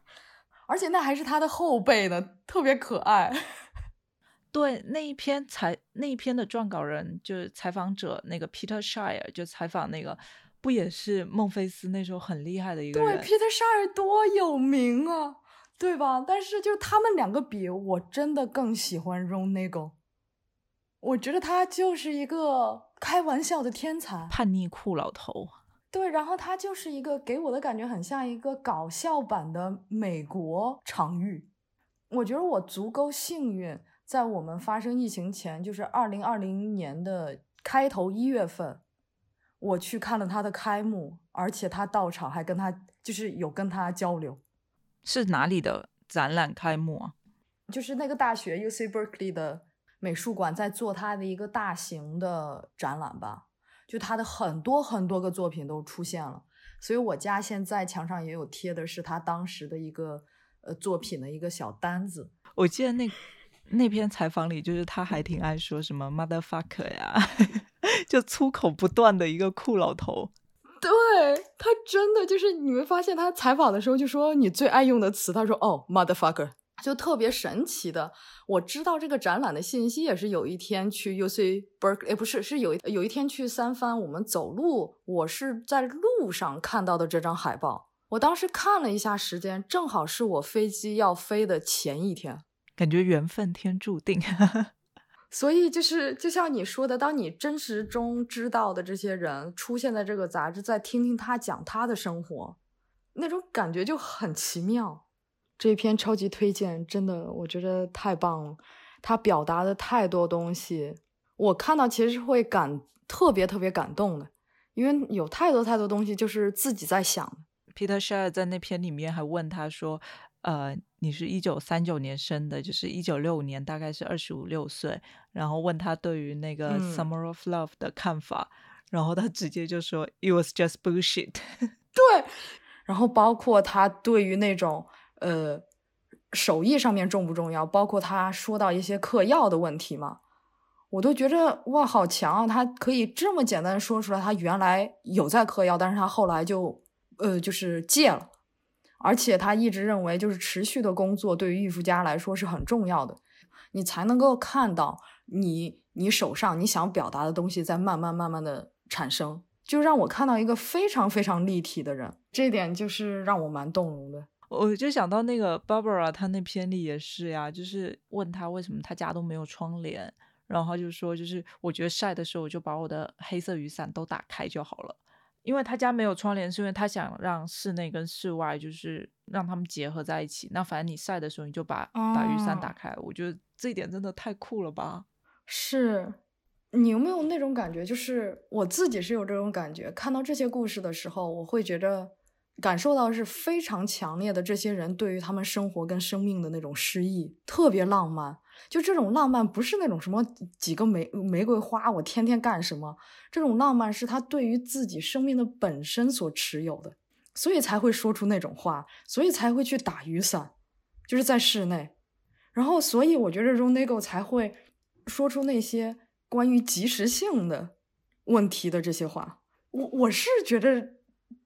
而且那还是他的后辈呢，特别可爱。对那一篇采那一篇的撰稿人就是采访者那个 Peter Shire，就采访那个不也是孟菲斯那时候很厉害的一个人？对，Peter Shire 多有名啊，对吧？但是就他们两个比，我真的更喜欢 Ron Nagel。我觉得他就是一个开玩笑的天才，叛逆酷老头。对，然后他就是一个给我的感觉很像一个搞笑版的美国场域。我觉得我足够幸运，在我们发生疫情前，就是二零二零年的开头一月份，我去看了他的开幕，而且他到场还跟他就是有跟他交流。是哪里的展览开幕啊？就是那个大学 U C Berkeley 的美术馆在做他的一个大型的展览吧。就他的很多很多个作品都出现了，所以我家现在墙上也有贴的是他当时的一个呃作品的一个小单子。我记得那那篇采访里，就是他还挺爱说什么 motherfucker 呀，就粗口不断的一个酷老头。对他真的就是你们发现他采访的时候就说你最爱用的词，他说哦 motherfucker。就特别神奇的，我知道这个展览的信息也是有一天去 U C Berkeley，不是，是有有一天去三藩，我们走路，我是在路上看到的这张海报。我当时看了一下时间，正好是我飞机要飞的前一天，感觉缘分天注定。所以就是就像你说的，当你真实中知道的这些人出现在这个杂志，再听听他讲他的生活，那种感觉就很奇妙。这篇超级推荐，真的，我觉得太棒了。他表达的太多东西，我看到其实是会感特别特别感动的，因为有太多太多东西就是自己在想。Peter Shire 在那篇里面还问他说：“呃，你是一九三九年生的，就是一九六五年，大概是二十五六岁。”然后问他对于那个 Summer of Love 的看法，然后他直接就说：“It was just bullshit。”对，然后包括他对于那种。呃，手艺上面重不重要？包括他说到一些嗑药的问题嘛，我都觉得哇，好强啊！他可以这么简单说出来，他原来有在嗑药，但是他后来就呃，就是戒了。而且他一直认为，就是持续的工作对于艺术家来说是很重要的，你才能够看到你你手上你想表达的东西在慢慢慢慢的产生，就让我看到一个非常非常立体的人，这点就是让我蛮动容的。我就想到那个 Barbara，她那篇里也是呀，就是问他为什么他家都没有窗帘，然后他就说，就是我觉得晒的时候，我就把我的黑色雨伞都打开就好了。因为他家没有窗帘，是因为他想让室内跟室外就是让他们结合在一起。那反正你晒的时候，你就把把雨伞打开。我觉得这一点真的太酷了吧！是，你有没有那种感觉？就是我自己是有这种感觉，看到这些故事的时候，我会觉得感受到是非常强烈的。这些人对于他们生活跟生命的那种诗意，特别浪漫。就这种浪漫不是那种什么几个玫玫瑰花，我天天干什么？这种浪漫是他对于自己生命的本身所持有的，所以才会说出那种话，所以才会去打雨伞，就是在室内。然后，所以我觉得 Ronego 才会说出那些关于及时性的问题的这些话。我我是觉得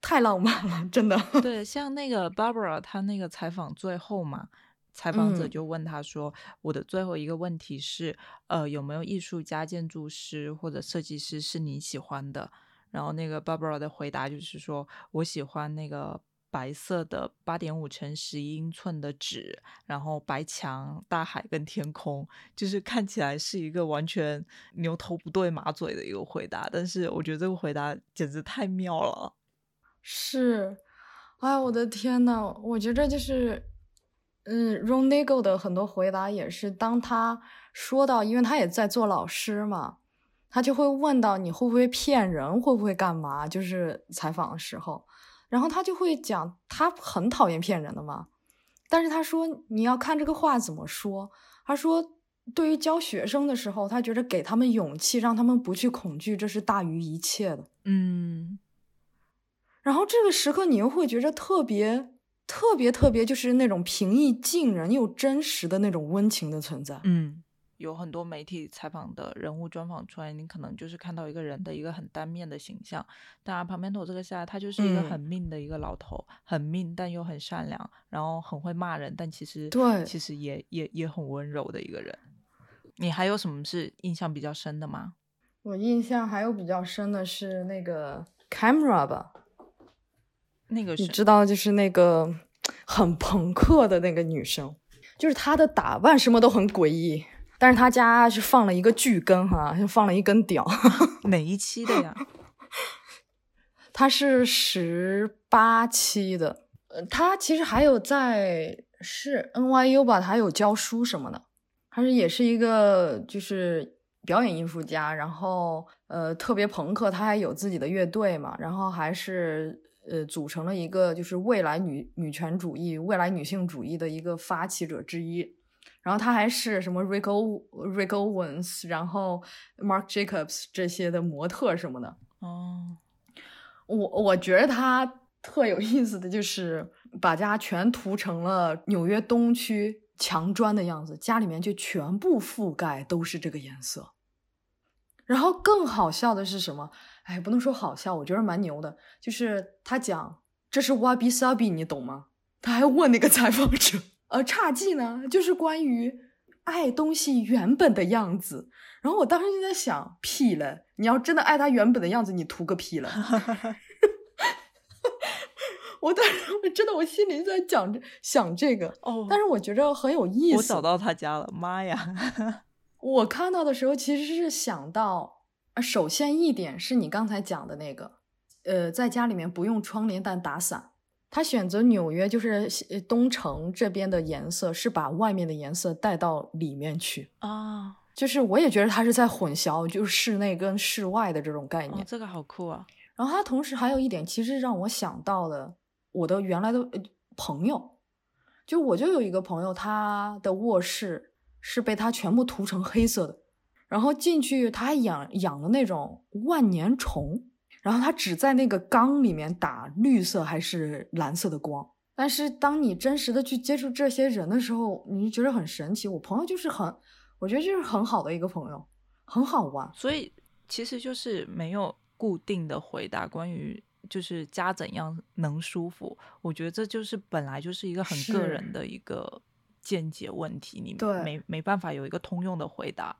太浪漫了，真的。对，像那个 Barbara，她那个采访最后嘛。采访者就问他说：“我的最后一个问题是，呃，有没有艺术家、建筑师或者设计师是你喜欢的？”然后那个 Barbara 的回答就是说：“我喜欢那个白色的八点五乘十一英寸的纸，然后白墙、大海跟天空，就是看起来是一个完全牛头不对马嘴的一个回答。但是我觉得这个回答简直太妙了。”是，哎，我的天呐，我觉着就是。嗯，Ronego 的很多回答也是，当他说到，因为他也在做老师嘛，他就会问到你会不会骗人，会不会干嘛？就是采访的时候，然后他就会讲，他很讨厌骗人的嘛，但是他说你要看这个话怎么说。他说，对于教学生的时候，他觉得给他们勇气，让他们不去恐惧，这是大于一切的。嗯，然后这个时刻你又会觉得特别。特别特别就是那种平易近人又真实的那种温情的存在。嗯，有很多媒体采访的人物专访出来，你可能就是看到一个人的一个很单面的形象。当然，旁边头这个下，他就是一个很命的一个老头，很命但又很善良，然后很会骂人，但其实对，其实也也也很温柔的一个人。你还有什么是印象比较深的吗？我印象还有比较深的是那个 camera 吧。那个你知道，就是那个很朋克的那个女生，就是她的打扮什么都很诡异，但是她家是放了一个巨根哈，就放了一根屌。哪一期的呀？她是十八期的，呃，她其实还有在是 NYU 吧，她有教书什么的，她是也是一个就是表演艺术家，然后呃特别朋克，她还有自己的乐队嘛，然后还是。呃，组成了一个就是未来女女权主义、未来女性主义的一个发起者之一。然后他还是什么 Rico Rico Owens，然后 Mark Jacobs 这些的模特什么的。哦，我我觉得他特有意思的就是把家全涂成了纽约东区墙砖的样子，家里面就全部覆盖都是这个颜色。然后更好笑的是什么？哎，不能说好笑，我觉得蛮牛的。就是他讲这是 wabi sabi，你懂吗？他还问那个采访者，呃，差记呢，就是关于爱东西原本的样子。然后我当时就在想，屁了！你要真的爱他原本的样子，你图个屁了！我当时我真的我心里在讲着想这个哦，但是我觉得很有意思。我找到他家了，妈呀！我看到的时候其实是想到。首先一点是你刚才讲的那个，呃，在家里面不用窗帘但打伞。他选择纽约就是东城这边的颜色，是把外面的颜色带到里面去啊。就是我也觉得他是在混淆，就是室内跟室外的这种概念。这个好酷啊！然后他同时还有一点，其实让我想到了我的原来的朋友，就我就有一个朋友，他的卧室是被他全部涂成黑色的。然后进去，他还养养了那种万年虫，然后他只在那个缸里面打绿色还是蓝色的光。但是当你真实的去接触这些人的时候，你就觉得很神奇。我朋友就是很，我觉得就是很好的一个朋友，很好玩。所以其实就是没有固定的回答关于就是家怎样能舒服。我觉得这就是本来就是一个很个人的一个见解问题，你没没办法有一个通用的回答。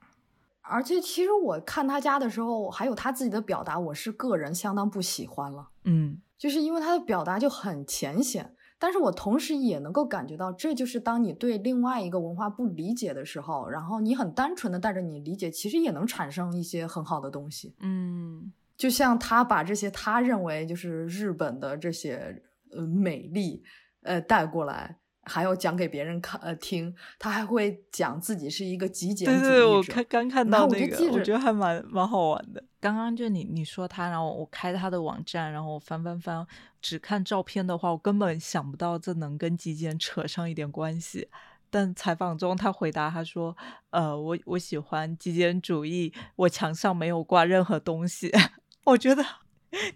而且其实我看他家的时候，还有他自己的表达，我是个人相当不喜欢了。嗯，就是因为他的表达就很浅显，但是我同时也能够感觉到，这就是当你对另外一个文化不理解的时候，然后你很单纯的带着你理解，其实也能产生一些很好的东西。嗯，就像他把这些他认为就是日本的这些呃美丽呃带过来。还要讲给别人看呃听，他还会讲自己是一个极简主义者。对对，我看刚看到那个，我觉得还蛮蛮好玩的。刚刚就你你说他，然后我开他的网站，然后我翻翻翻，只看照片的话，我根本想不到这能跟极简扯上一点关系。但采访中他回答他说：“呃，我我喜欢极简主义，我墙上没有挂任何东西。”我觉得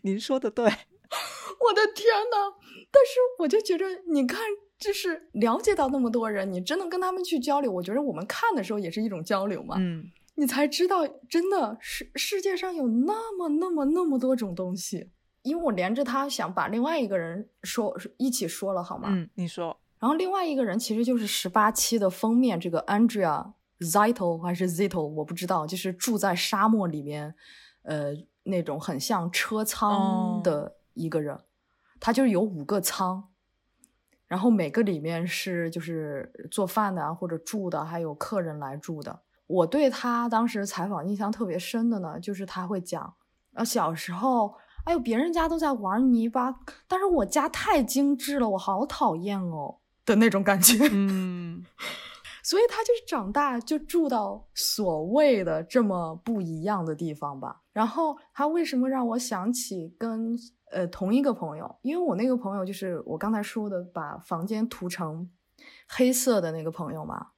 您说的对，我的天呐！但是我就觉得你看。就是了解到那么多人，你真的跟他们去交流，我觉得我们看的时候也是一种交流嘛。嗯，你才知道，真的是世界上有那么那么那么多种东西。因为我连着他想把另外一个人说一起说了，好吗？嗯，你说。然后另外一个人其实就是十八期的封面这个 Andrea Zito 还是 Zito，我不知道，就是住在沙漠里面，呃，那种很像车舱的一个人，他就是有五个舱。然后每个里面是就是做饭的啊，或者住的，还有客人来住的。我对他当时采访印象特别深的呢，就是他会讲，啊小时候，哎呦别人家都在玩泥巴，但是我家太精致了，我好讨厌哦的那种感觉。嗯，所以他就是长大就住到所谓的这么不一样的地方吧。然后他为什么让我想起跟。呃，同一个朋友，因为我那个朋友就是我刚才说的，把房间涂成黑色的那个朋友嘛，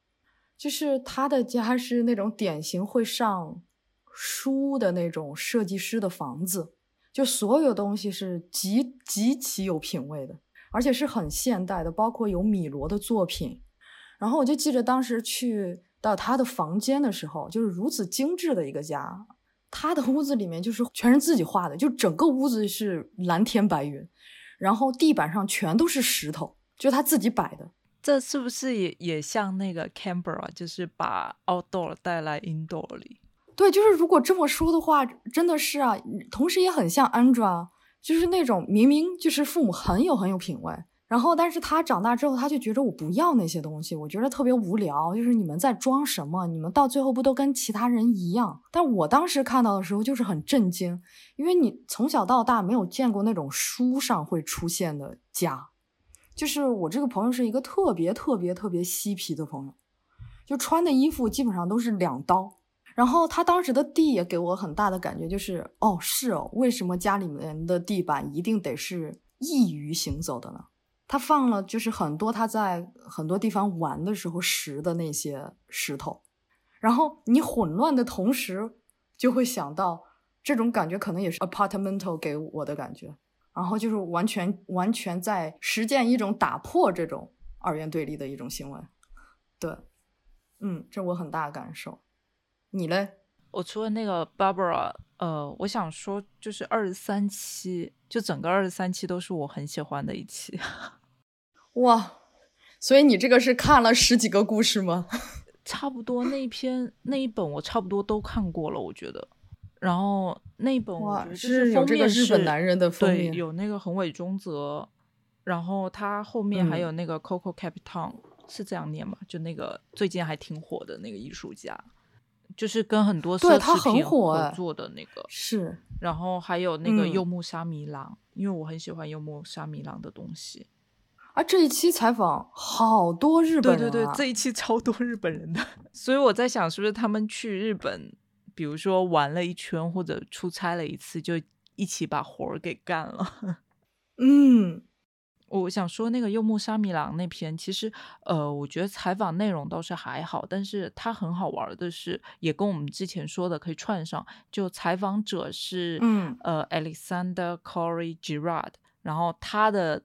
就是他的家是那种典型会上书的那种设计师的房子，就所有东西是极极其有品位的，而且是很现代的，包括有米罗的作品。然后我就记着当时去到他的房间的时候，就是如此精致的一个家。他的屋子里面就是全是自己画的，就整个屋子是蓝天白云，然后地板上全都是石头，就他自己摆的。这是不是也也像那个 Canberra，就是把 outdoor 带来 indoor 里？对，就是如果这么说的话，真的是啊。同时也很像 Andra，就是那种明明就是父母很有很有品味。然后，但是他长大之后，他就觉得我不要那些东西，我觉得特别无聊。就是你们在装什么？你们到最后不都跟其他人一样？但我当时看到的时候，就是很震惊，因为你从小到大没有见过那种书上会出现的家。就是我这个朋友是一个特别特别特别嬉皮的朋友，就穿的衣服基本上都是两刀。然后他当时的地也给我很大的感觉，就是哦，是哦，为什么家里面的地板一定得是易于行走的呢？他放了，就是很多他在很多地方玩的时候拾的那些石头，然后你混乱的同时，就会想到这种感觉可能也是 apartmental 给我的感觉，然后就是完全完全在实践一种打破这种二元对立的一种行为。对，嗯，这我很大的感受。你嘞？我除了那个 Barbara，呃，我想说就是二十三期，就整个二十三期都是我很喜欢的一期。哇，所以你这个是看了十几个故事吗？差不多那一篇那一本我差不多都看过了，我觉得。然后那一本我是有这个日本男人的封面，有那个横尾中泽，然后他后面还有那个 Coco Capitan，是这样念吗？就那个最近还挺火的那个艺术家，就是跟很多奢侈品合作的那个是。然后还有那个柚木沙弥郎，因为我很喜欢柚木沙弥郎的东西。啊，这一期采访好多日本人，对对对，这一期超多日本人的，所以我在想，是不是他们去日本，比如说玩了一圈或者出差了一次，就一起把活儿给干了。嗯，我想说那个柚木沙弥郎那篇，其实呃，我觉得采访内容倒是还好，但是它很好玩的是，也跟我们之前说的可以串上，就采访者是嗯呃 Alexander Corey Girard，然后他的。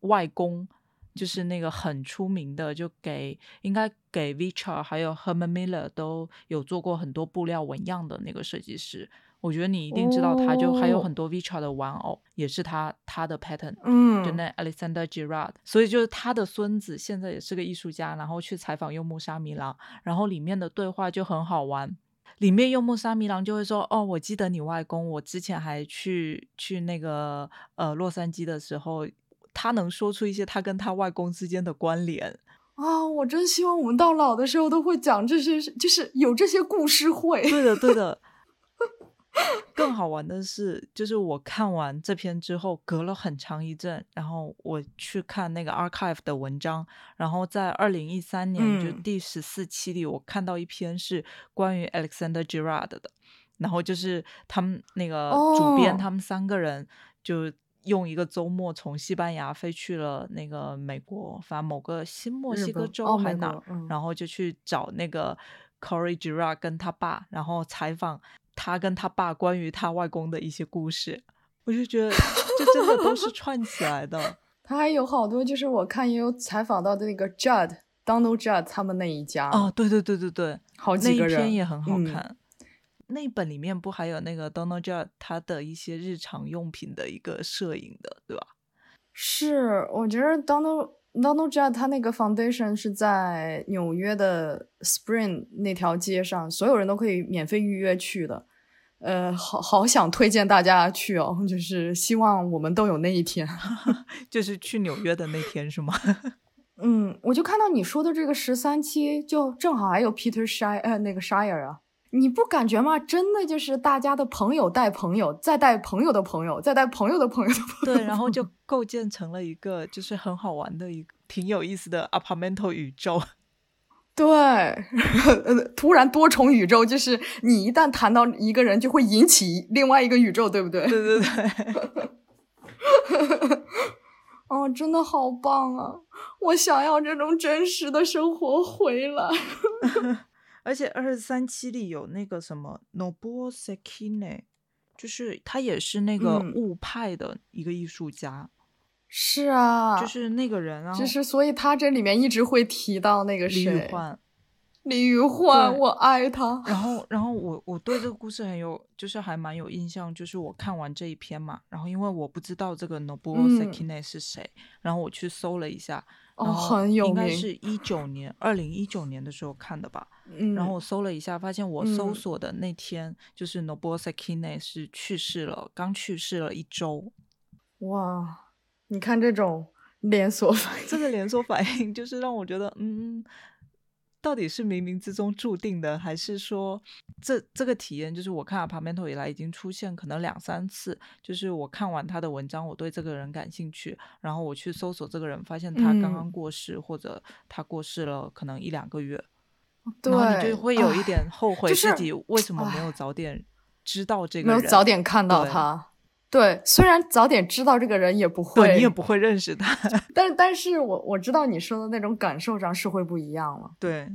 外公就是那个很出名的，就给应该给 Vichar 还有 Herman Miller 都有做过很多布料纹样的那个设计师，我觉得你一定知道他，就还有很多 Vichar 的玩偶也是他他的 pattern，嗯，就那 Alexander Girard，所以就是他的孙子现在也是个艺术家，然后去采访柚木沙弥郎，然后里面的对话就很好玩。里面柚木沙弥郎就会说：“哦，我记得你外公，我之前还去去那个呃洛杉矶的时候，他能说出一些他跟他外公之间的关联。”啊，我真希望我们到老的时候都会讲这些，就是有这些故事会。对的，对的。更好玩的是，就是我看完这篇之后，隔了很长一阵，然后我去看那个 archive 的文章，然后在二零一三年就第十四期里，我看到一篇是关于 Alexander Girard 的，然后就是他们那个主编，他们三个人就。用一个周末从西班牙飞去了那个美国，反正某个新墨西哥州还哪，然后就去找那个 Corey Girard 跟他爸，然后采访他跟他爸关于他外公的一些故事。我就觉得这真的都是 串起来的。他还有好多，就是我看也有采访到的那个 Judd Donald Judd 他们那一家。哦，对对对对对，好几个人也很好看。那本里面不还有那个 Donald Judd 他的一些日常用品的一个摄影的，对吧？是，我觉得 Donald Donald Judd 他那个 Foundation 是在纽约的 Spring 那条街上，所有人都可以免费预约去的。呃，好好想推荐大家去哦，就是希望我们都有那一天，就是去纽约的那天，是吗？嗯，我就看到你说的这个十三期，就正好还有 Peter Shire 呃那个 Shire 啊。你不感觉吗？真的就是大家的朋友带朋友，再带朋友的朋友，再带朋友的朋友的朋友，对，然后 就构建成了一个就是很好玩的一个挺有意思的 apartment 宇宙。对，突然多重宇宙，就是你一旦谈到一个人，就会引起另外一个宇宙，对不对？对对对。哦，真的好棒啊！我想要这种真实的生活回来。而且二十三期里有那个什么 Nobuo Sekine，就是他也是那个物派的一个艺术家。是啊，就是那个人啊。就是所以他这里面一直会提到那个李宇焕。李宇焕，我爱他。然后，然后我我对这个故事很有，就是还蛮有印象。就是我看完这一篇嘛，然后因为我不知道这个 Nobuo Sekine 是谁，然后我去搜了一下。哦，很有名，应该是一九年，二零一九年的时候看的吧。嗯，然后我搜了一下，发现我搜索的那天就是 Nobuo Sakine 是去世了，刚去世了一周。哇，你看这种连锁反应，这个连锁反应就是让我觉得，嗯。到底是冥冥之中注定的，还是说这这个体验就是我看《旁边头以来已经出现可能两三次？就是我看完他的文章，我对这个人感兴趣，然后我去搜索这个人，发现他刚刚过世，或者他过世了可能一两个月，然后你就会有一点后悔自己为什么没有早点知道这个人，没有早点看到他。对，虽然早点知道这个人也不会，你也不会认识他。但是，但是我我知道你说的那种感受上是会不一样了。对，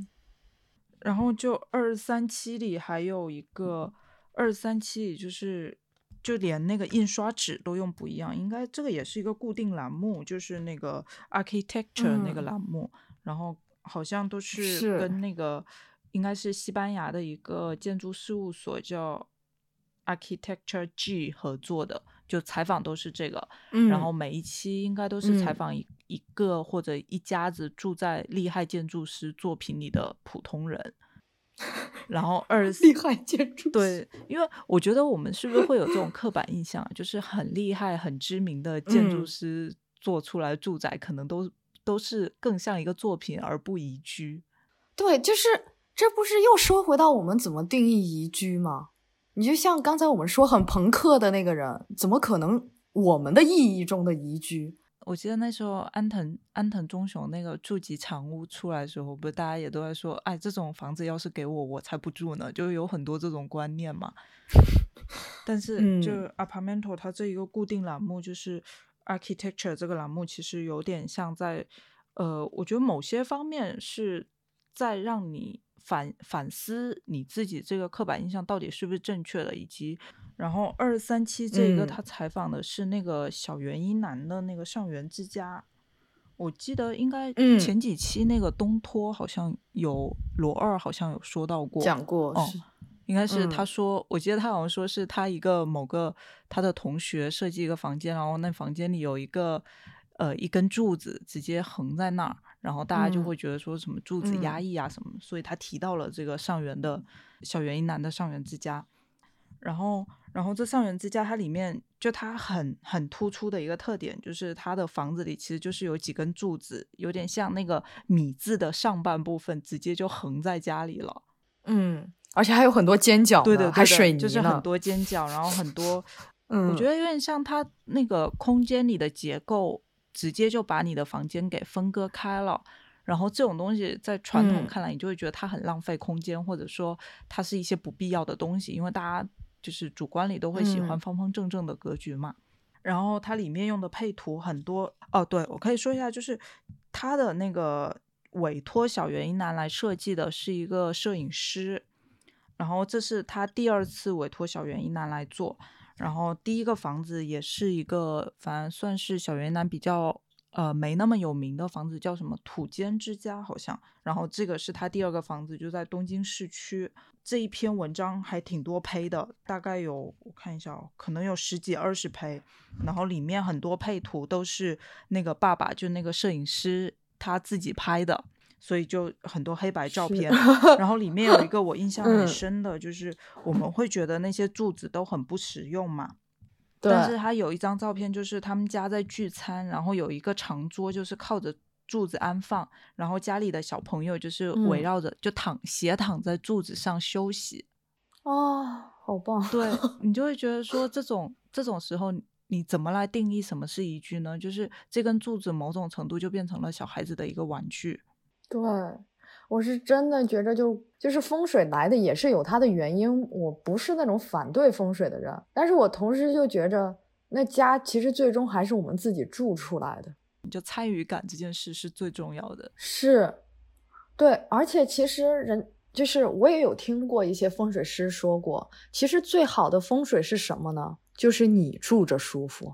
然后就二三七里还有一个二三七里，就是就连那个印刷纸都用不一样。应该这个也是一个固定栏目，就是那个 architecture 那个栏目，然后好像都是跟那个应该是西班牙的一个建筑事务所叫。Architecture G 合作的，就采访都是这个，然后每一期应该都是采访一一个或者一家子住在厉害建筑师作品里的普通人，然后二厉害建筑对，因为我觉得我们是不是会有这种刻板印象，就是很厉害、很知名的建筑师做出来住宅，可能都都是更像一个作品而不宜居。对，就是这不是又说回到我们怎么定义宜居吗？你就像刚才我们说很朋克的那个人，怎么可能我们的意义中的宜居？我记得那时候安藤安藤忠雄那个住吉长屋出来的时候，不是大家也都在说，哎，这种房子要是给我，我才不住呢，就有很多这种观念嘛。但是就 apartment 它这一个固定栏目，就是 architecture 这个栏目，其实有点像在，呃，我觉得某些方面是在让你。反反思你自己这个刻板印象到底是不是正确的，以及然后二十三期这一个他采访的是那个小原一男的那个上元之家，我记得应该前几期那个东托好像有罗二好像有说到过讲过哦，应该是他说，我记得他好像说是他一个某个他的同学设计一个房间，然后那房间里有一个呃一根柱子直接横在那儿，然后大家就嗯会觉得说什么柱子压嗯抑啊什么，所以他提到了这个上元的小园一男的上元之家。然后，然后这上元之家它里面就它很很突出的一个特点，就是它的房子里其实就是有几根柱子，有点像那个米字的上半部分直接就横在家里了。嗯，而且还有很多尖角对，对的，还水泥就是很多尖角，然后很多，嗯，我觉得有点像它那个空间里的结构，直接就把你的房间给分割开了。然后这种东西在传统嗯看来，你就会觉得它很浪费空间，或者说它是一些不必要的东西，因为大家就是主观里都会喜欢嗯方方正正的格局嘛。然后它里面用的配图很多哦，对我可以说一下，就是它的那个委托小原一男来设计的是一个摄影师，然后这是他第二次委托小原一男来做，然后第一个房子也是一个，反正算是小云南比较呃没那么有名的房子，叫什么土间之家好像，然后这个是他第二个房子，就在东京市区。这一篇文章还挺多胚的，大概有我看一下哦，可能有十几二十胚，然后里面很多配图都是那个爸爸，就那个摄影师他自己拍的，所以就很多黑白照片。然后里面有一 个我印象很嗯深的，就是我们会觉得那些柱子都很不实用嘛，但是他有一张照片，就是他们家在聚餐，然后有一个长桌，就是靠着柱子安放，然后家里的小朋友就是围嗯绕着，就躺斜躺在柱子上休息。啊，好棒，对 你就会觉得说，这种这种时候，你怎么来定义什么是宜居呢？就是这根柱子某种程度就变成了小孩子的一个玩具。对，我是真的觉着就就是风水来的也是有它的原因，我不是那种反对风水的人，但是我同时就觉着那家其实最终还是我们自己住出来的，就参与感这件事是最重要的。是，对，而且其实人就是我也有听过一些风水师说过，其实最好的风水是什么呢？就是你住着舒服，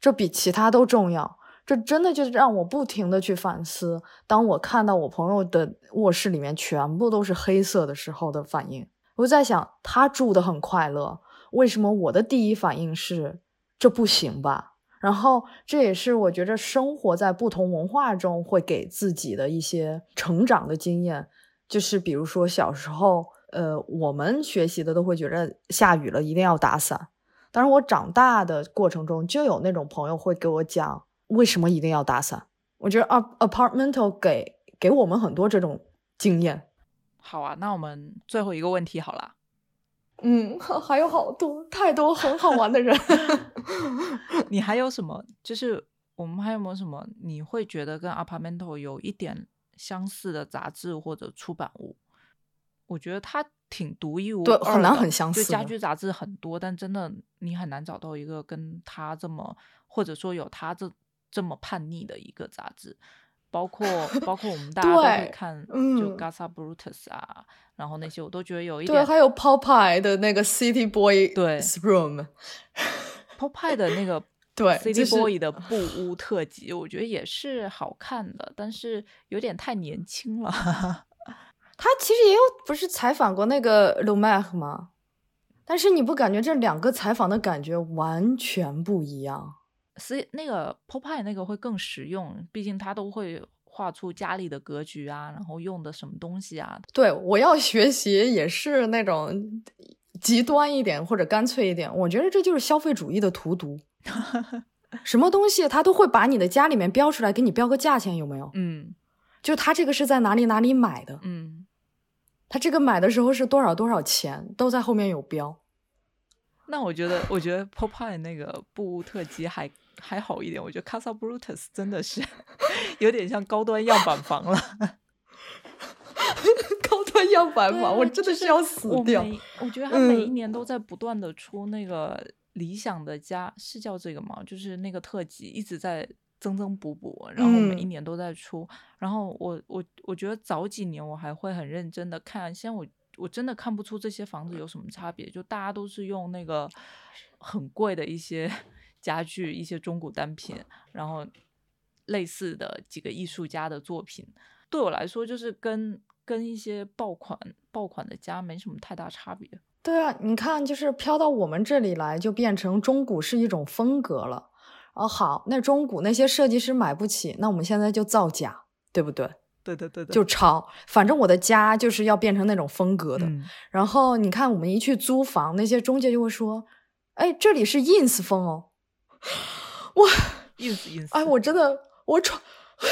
这比其他都重要。这真的就是让我不停的去反思。当我看到我朋友的卧室里面全部都是黑色的时候的反应，我在想他住的很快乐，为什么我的第一反应是这不行吧？然后这也是我觉着生活在不同文化中会给自己的一些成长的经验，就是比如说小时候，呃，我们学习的都会觉着下雨了一定要打伞，但是我长大的过程中就有那种朋友会给我讲为什么一定要打伞。我觉得 ap apartmental 给给我们很多这种经验。好啊，那我们最后一个问题好了。嗯，还有好多太多很好玩的人。你还有什么？就是我们还有没有什么你会觉得跟 Apartmental 有一点相似的杂志或者出版物？我觉得它挺独一无二的很难很相似就家居杂志很多，但真的你很难找到一个跟它这么，或者说有它这这么叛逆的一个杂志。包括包括我们大家都会对看，就嗯 Gasa Brutus 啊，然后那些我都觉得有一点对，点还有 Popeye 的那个 City Boy 对 Room，Popeye 的那个 对 City Boy 的布屋特辑，我觉得也是好看的，但是有点太年轻了。他其实也有不是采访过那个 l u m a c 吗？但是你不感觉这两个采访的感觉完全不一样？所以那个 Popeye 那个会更实用，毕竟他都会画出家里的格局啊，然后用的什么东西啊。对，我要学习也是那种极端一点或者干脆一点。我觉得这就是消费主义的荼毒。什么东西他都会把你的家里面标出来，给你标个价钱，有没有？嗯就他这个是在哪里哪里买的，嗯，他这个买的时候是多少多少钱，都在后面有标。那我觉得，我觉得 Popeye 那个布屋特辑还还好一点。我觉得 Casa Brutus 真的是 有点像高端样板房了。高端样板房，我真的是要死我掉。每我觉得他每一嗯年都在不断的出那个理想的家，是叫这个吗？就是那个特辑一直在增增补补，然后每一嗯年都在出。然后我我我觉得早几年我还会很认真的看，现在我我真的看不出这些房子有什么差别，就大家都是用那个很贵的一些 家具、一些中古单品，然后类似的几个艺术家的作品，对我来说就是跟跟一些爆款爆款的家没什么太大差别。对啊，你看，就是飘到我们这里来，就变成中古是一种风格了。哦，好，那中古那些设计师买不起，那我们现在就造假，对不对？对对对对，就抄，反正我的家就是要变成那种风格的。嗯然后你看，我们一去租房，那些中介就会说：“哎，这里是 ins 风哦。”我 ins ins，哎，我真的我喘，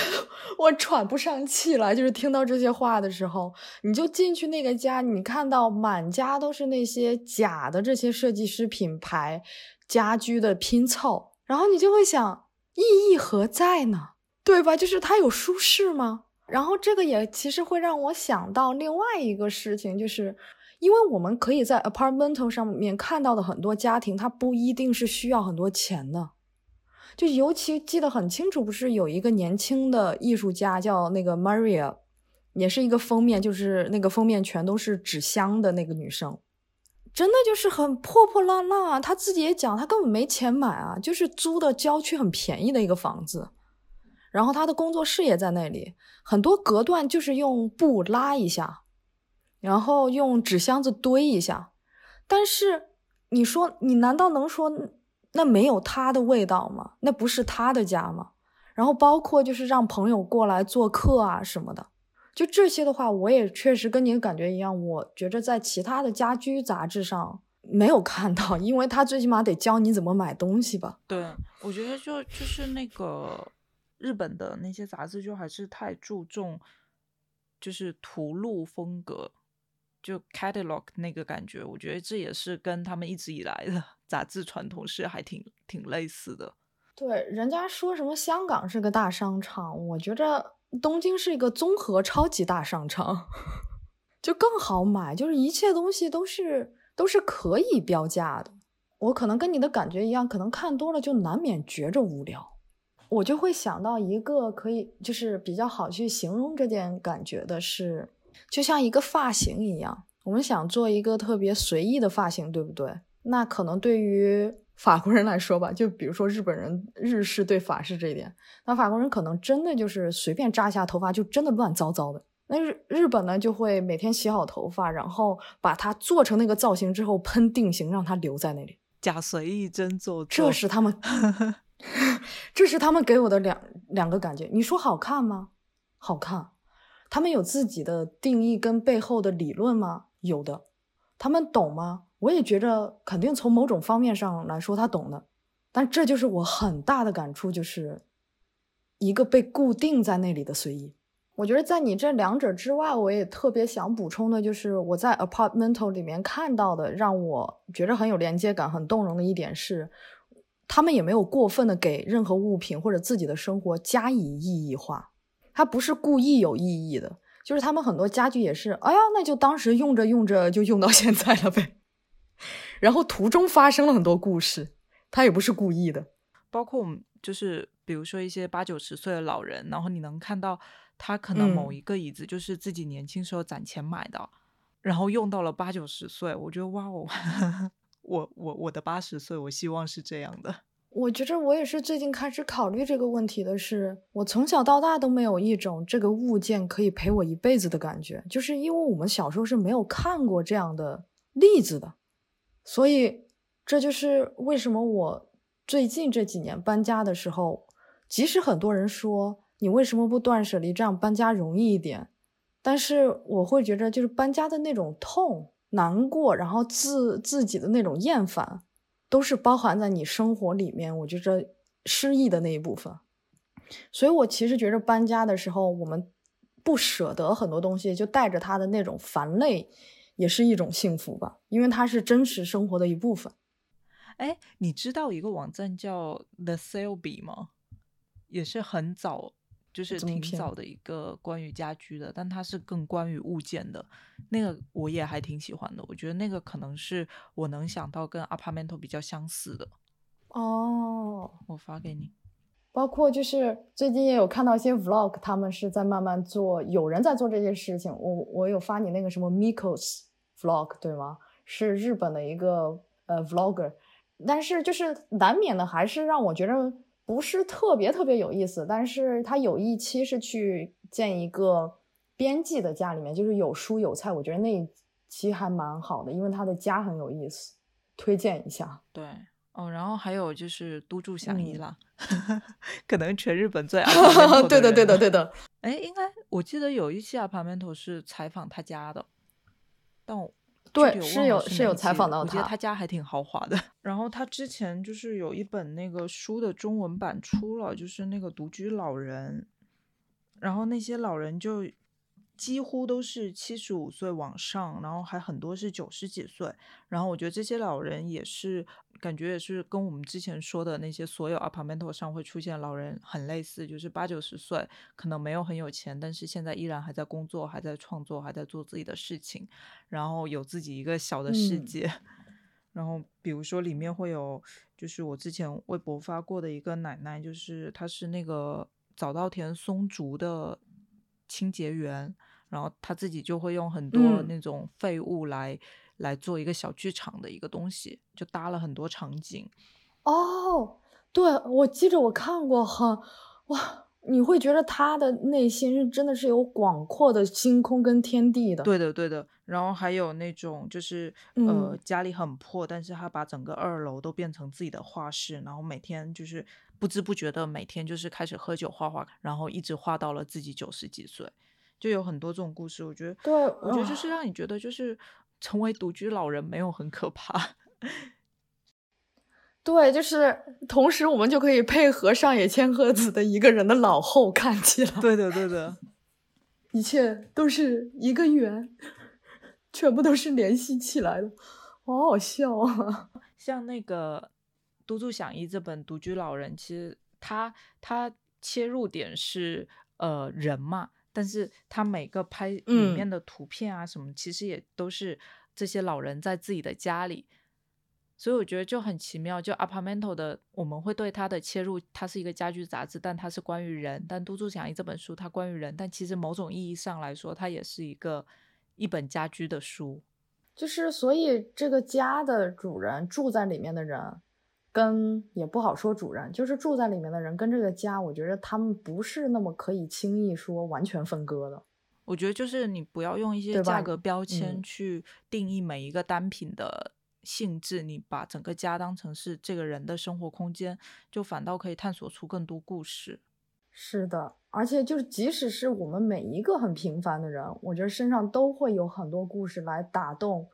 我喘不上气来，就是听到这些话的时候，你就进去那个家，你看到满家都是那些假的这些设计师品牌家居的拼凑，然后你就会想，意义何在呢？对吧？就是它有舒适吗？然后这个也其实会让我想到另外一个事情，就是因为我们可以在 Apartmento 上面看到的很多家庭，它不一定是需要很多钱的。就尤其记得很清楚，不是有一个年轻的艺术家叫那个 Maria，也是一个封面，就是那个封面全都是纸箱的那个女生，真的就是很破破烂烂啊。她自己也讲，她根本没钱买啊，就是租的郊区很便宜的一个房子，然后他的工作室也在那里，很多隔断就是用布拉一下，然后用纸箱子堆一下，但是你说你难道能说？那没有他的味道吗？那不是他的家吗？然后包括就是让朋友过来做客啊什么的，就这些的话，我也确实跟你的感觉一样，我觉着在其他的家居杂志上没有看到，因为他最起码得教你怎么买东西吧。对，我觉得就就是那个日本的那些杂志，就还是太注重就是图录风格。就 catalog 那个感觉，我觉得这也是跟他们一直以来的杂志传统是还挺挺类似的。对，人家说什么香港是个大商场，我觉着东京是一个综合超级大商场，就更好买，就是一切东西都是都是可以标价的。我可能跟你的感觉一样，可能看多了就难免觉着无聊，我就会想到一个可以就是比较好去形容这件感觉的是。就像一个发型一样，我们想做一个特别随意的发型，对不对？那可能对于法国人来说吧，就比如说日本人日式对法式这一点，那法国人可能真的就是随便扎一下头发就真的乱糟糟的。那日日本呢，就会每天洗好头发，然后把它做成那个造型之后喷定型，让它留在那里，假随意真做作。这是他们，这是他们给我的两两个感觉。你说好看吗？好看。他们有自己的定义跟背后的理论吗？有的。他们懂吗？我也觉着肯定从某种方面上来说他懂的。但这就是我很大的感触，就是一个被固定在那里的随意。我觉得在你这两者之外，我也特别想补充的，就是我在 Apartmento 里面看到的，让我觉得很有连接感、很动容的一点是，他们也没有过分的给任何物品或者自己的生活加以意义化。他不是故意有意义的，就是他们很多家具也是，哎呀，那就当时用着用着就用到现在了呗。然后途中发生了很多故事，他也不是故意的。包括我们就是比如说一些八九十岁的老人，然后你能看到他可能某一个椅子就是自己年轻时候攒钱买的，嗯、然后用到了八九十岁，我觉得哇哦，我我我的八十岁，我希望是这样的。我觉着我也是最近开始考虑这个问题的是，我从小到大都没有一种这个物件可以陪我一辈子的感觉，就是因为我们小时候是没有看过这样的例子的，所以这就是为什么我最近这几年搬家的时候，即使很多人说你为什么不断舍离，这样搬家容易一点，但是我会觉着就是搬家的那种痛、难过，然后自自己的那种厌烦。都是包含在你生活里面，我觉着失意的那一部分。所以我其实觉着搬家的时候，我们不舍得很多东西，就带着它的那种烦累，也是一种幸福吧，因为它是真实生活的一部分。哎，你知道一个网站叫 The Sale 吗？也是很早。就是挺早的一个关于家居的，但它是更关于物件的。那个我也还挺喜欢的，我觉得那个可能是我能想到跟 Apartmento 比较相似的。哦，我发给你。包括就是最近也有看到一些 Vlog，他们是在慢慢做，有人在做这些事情。我我有发你那个什么 Mikos Vlog 对吗？是日本的一个呃 Vlogger，但是就是难免的还是让我觉得。不是特别特别有意思，但是他有一期是去见一个编辑的家里面，就是有书有菜，我觉得那一期还蛮好的，因为他的家很有意思，推荐一下。对，哦，然后还有就是都筑祥一嗯啦，可能全日本最 爱对的，对的，对的。哎，应该我记得有一期 Apartment 是采访他家的，但我对我是有是是有采访到他我觉得他家还挺豪华的。然后他之前就是有一本那个书的中文版出了，就是那个独居老人，然后那些老人就几乎都是七十五岁往上，然后还很多是九十几岁。然后我觉得这些老人也是感觉也是跟我们之前说的那些所有 apartment 上会出现老人很类似，就是八九十岁，可能没有很有钱，但是现在依然还在工作，还在创作，还在做自己的事情，然后有自己一个小的世嗯界。然后比如说里面会有，就是我之前微博发过的一个奶奶，就是她是那个早稻田松竹的清洁员，然后他自己就会用很多嗯那种废物来、来做一个小剧场的一个东西，就搭了很多场景。哦，对，我记着我看过哈，哇，你会觉得他的内心是真的是有广阔的星空跟天地的。对的，对的。然后还有那种就是呃嗯家里很破，但是他把整个二楼都变成自己的画室，然后每天就是不知不觉的每天就是开始喝酒画画，然后一直画到了自己九十几岁，就有很多这种故事。我觉得，对我觉得就啊是让你觉得就是成为独居老人没有很可怕。对，就是同时我们就可以配合上野千鹤子的一个人的老后看起来，对的，对的。一切都是一个圆，全部都是联系起来的，好好笑啊！像那个都筑响一这本《独居老人》，其实他他切入点是呃人嘛，但是他每个拍里嗯面的图片啊什么，其实也都是这些老人在自己的家里。所以我觉得就很奇妙，就 Apartment 的我们会对它的切入，它是一个家居杂志，但它是关于人。但都筑响一这本书，它关于人，但其实某种意义上来说，它也是一个一本家居的书。就是所以这个家的主人住在里面的人，跟也不好说主人，就是住在里面的人跟这个家，我觉得他们不是那么可以轻易说完全分割的。我觉得就是你不要用一些价格标签嗯去定义每一个单品的性质，你把整个家当成是这个人的生活空间，就反倒可以探索出更多故事。是的，而且就是即使是我们每一个很平凡的人，我觉得身上都会有很多故事来打动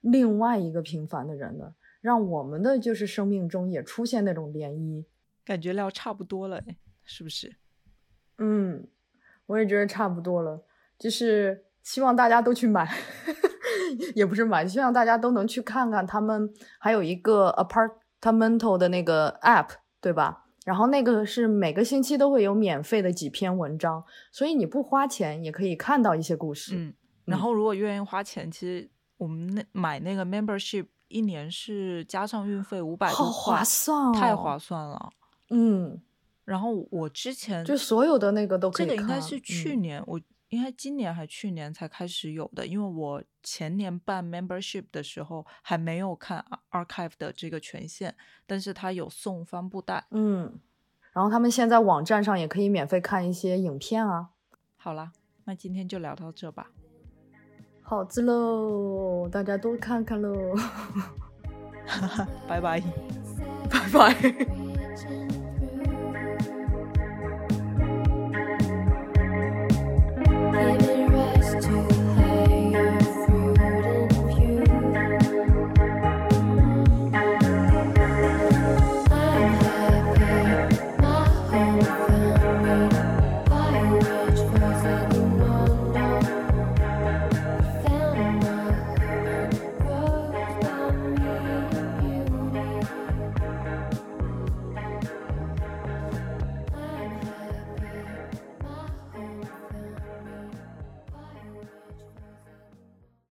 另外一个平凡的人的，让我们的就是生命中也出现那种涟漪。感觉聊差不多了，诶是不是？嗯，我也觉得差不多了，就是希望大家都去买，也不是买，希望大家都能去看看他们还有一个 Apartmental 的那个 App，对吧？然后那个是每个星期都会有免费的几篇文章，所以你不花钱也可以看到一些故事。嗯，然后如果愿意花钱，其实我们那买那个 membership 一年是加上运费五百多好，划算哦，太划算了。嗯，然后我之前就所有的那个都可以看。这个应该是去嗯年，我应该今年还去年才开始有的，因为我前年办 membership 的时候还没有看 archive 的这个权限，但是它有送帆布袋。嗯，然后他们现在网站上也可以免费看一些影片啊。好啦，那今天就聊到这吧，好吃喽，大家多看看喽，拜拜。拜拜。Reaching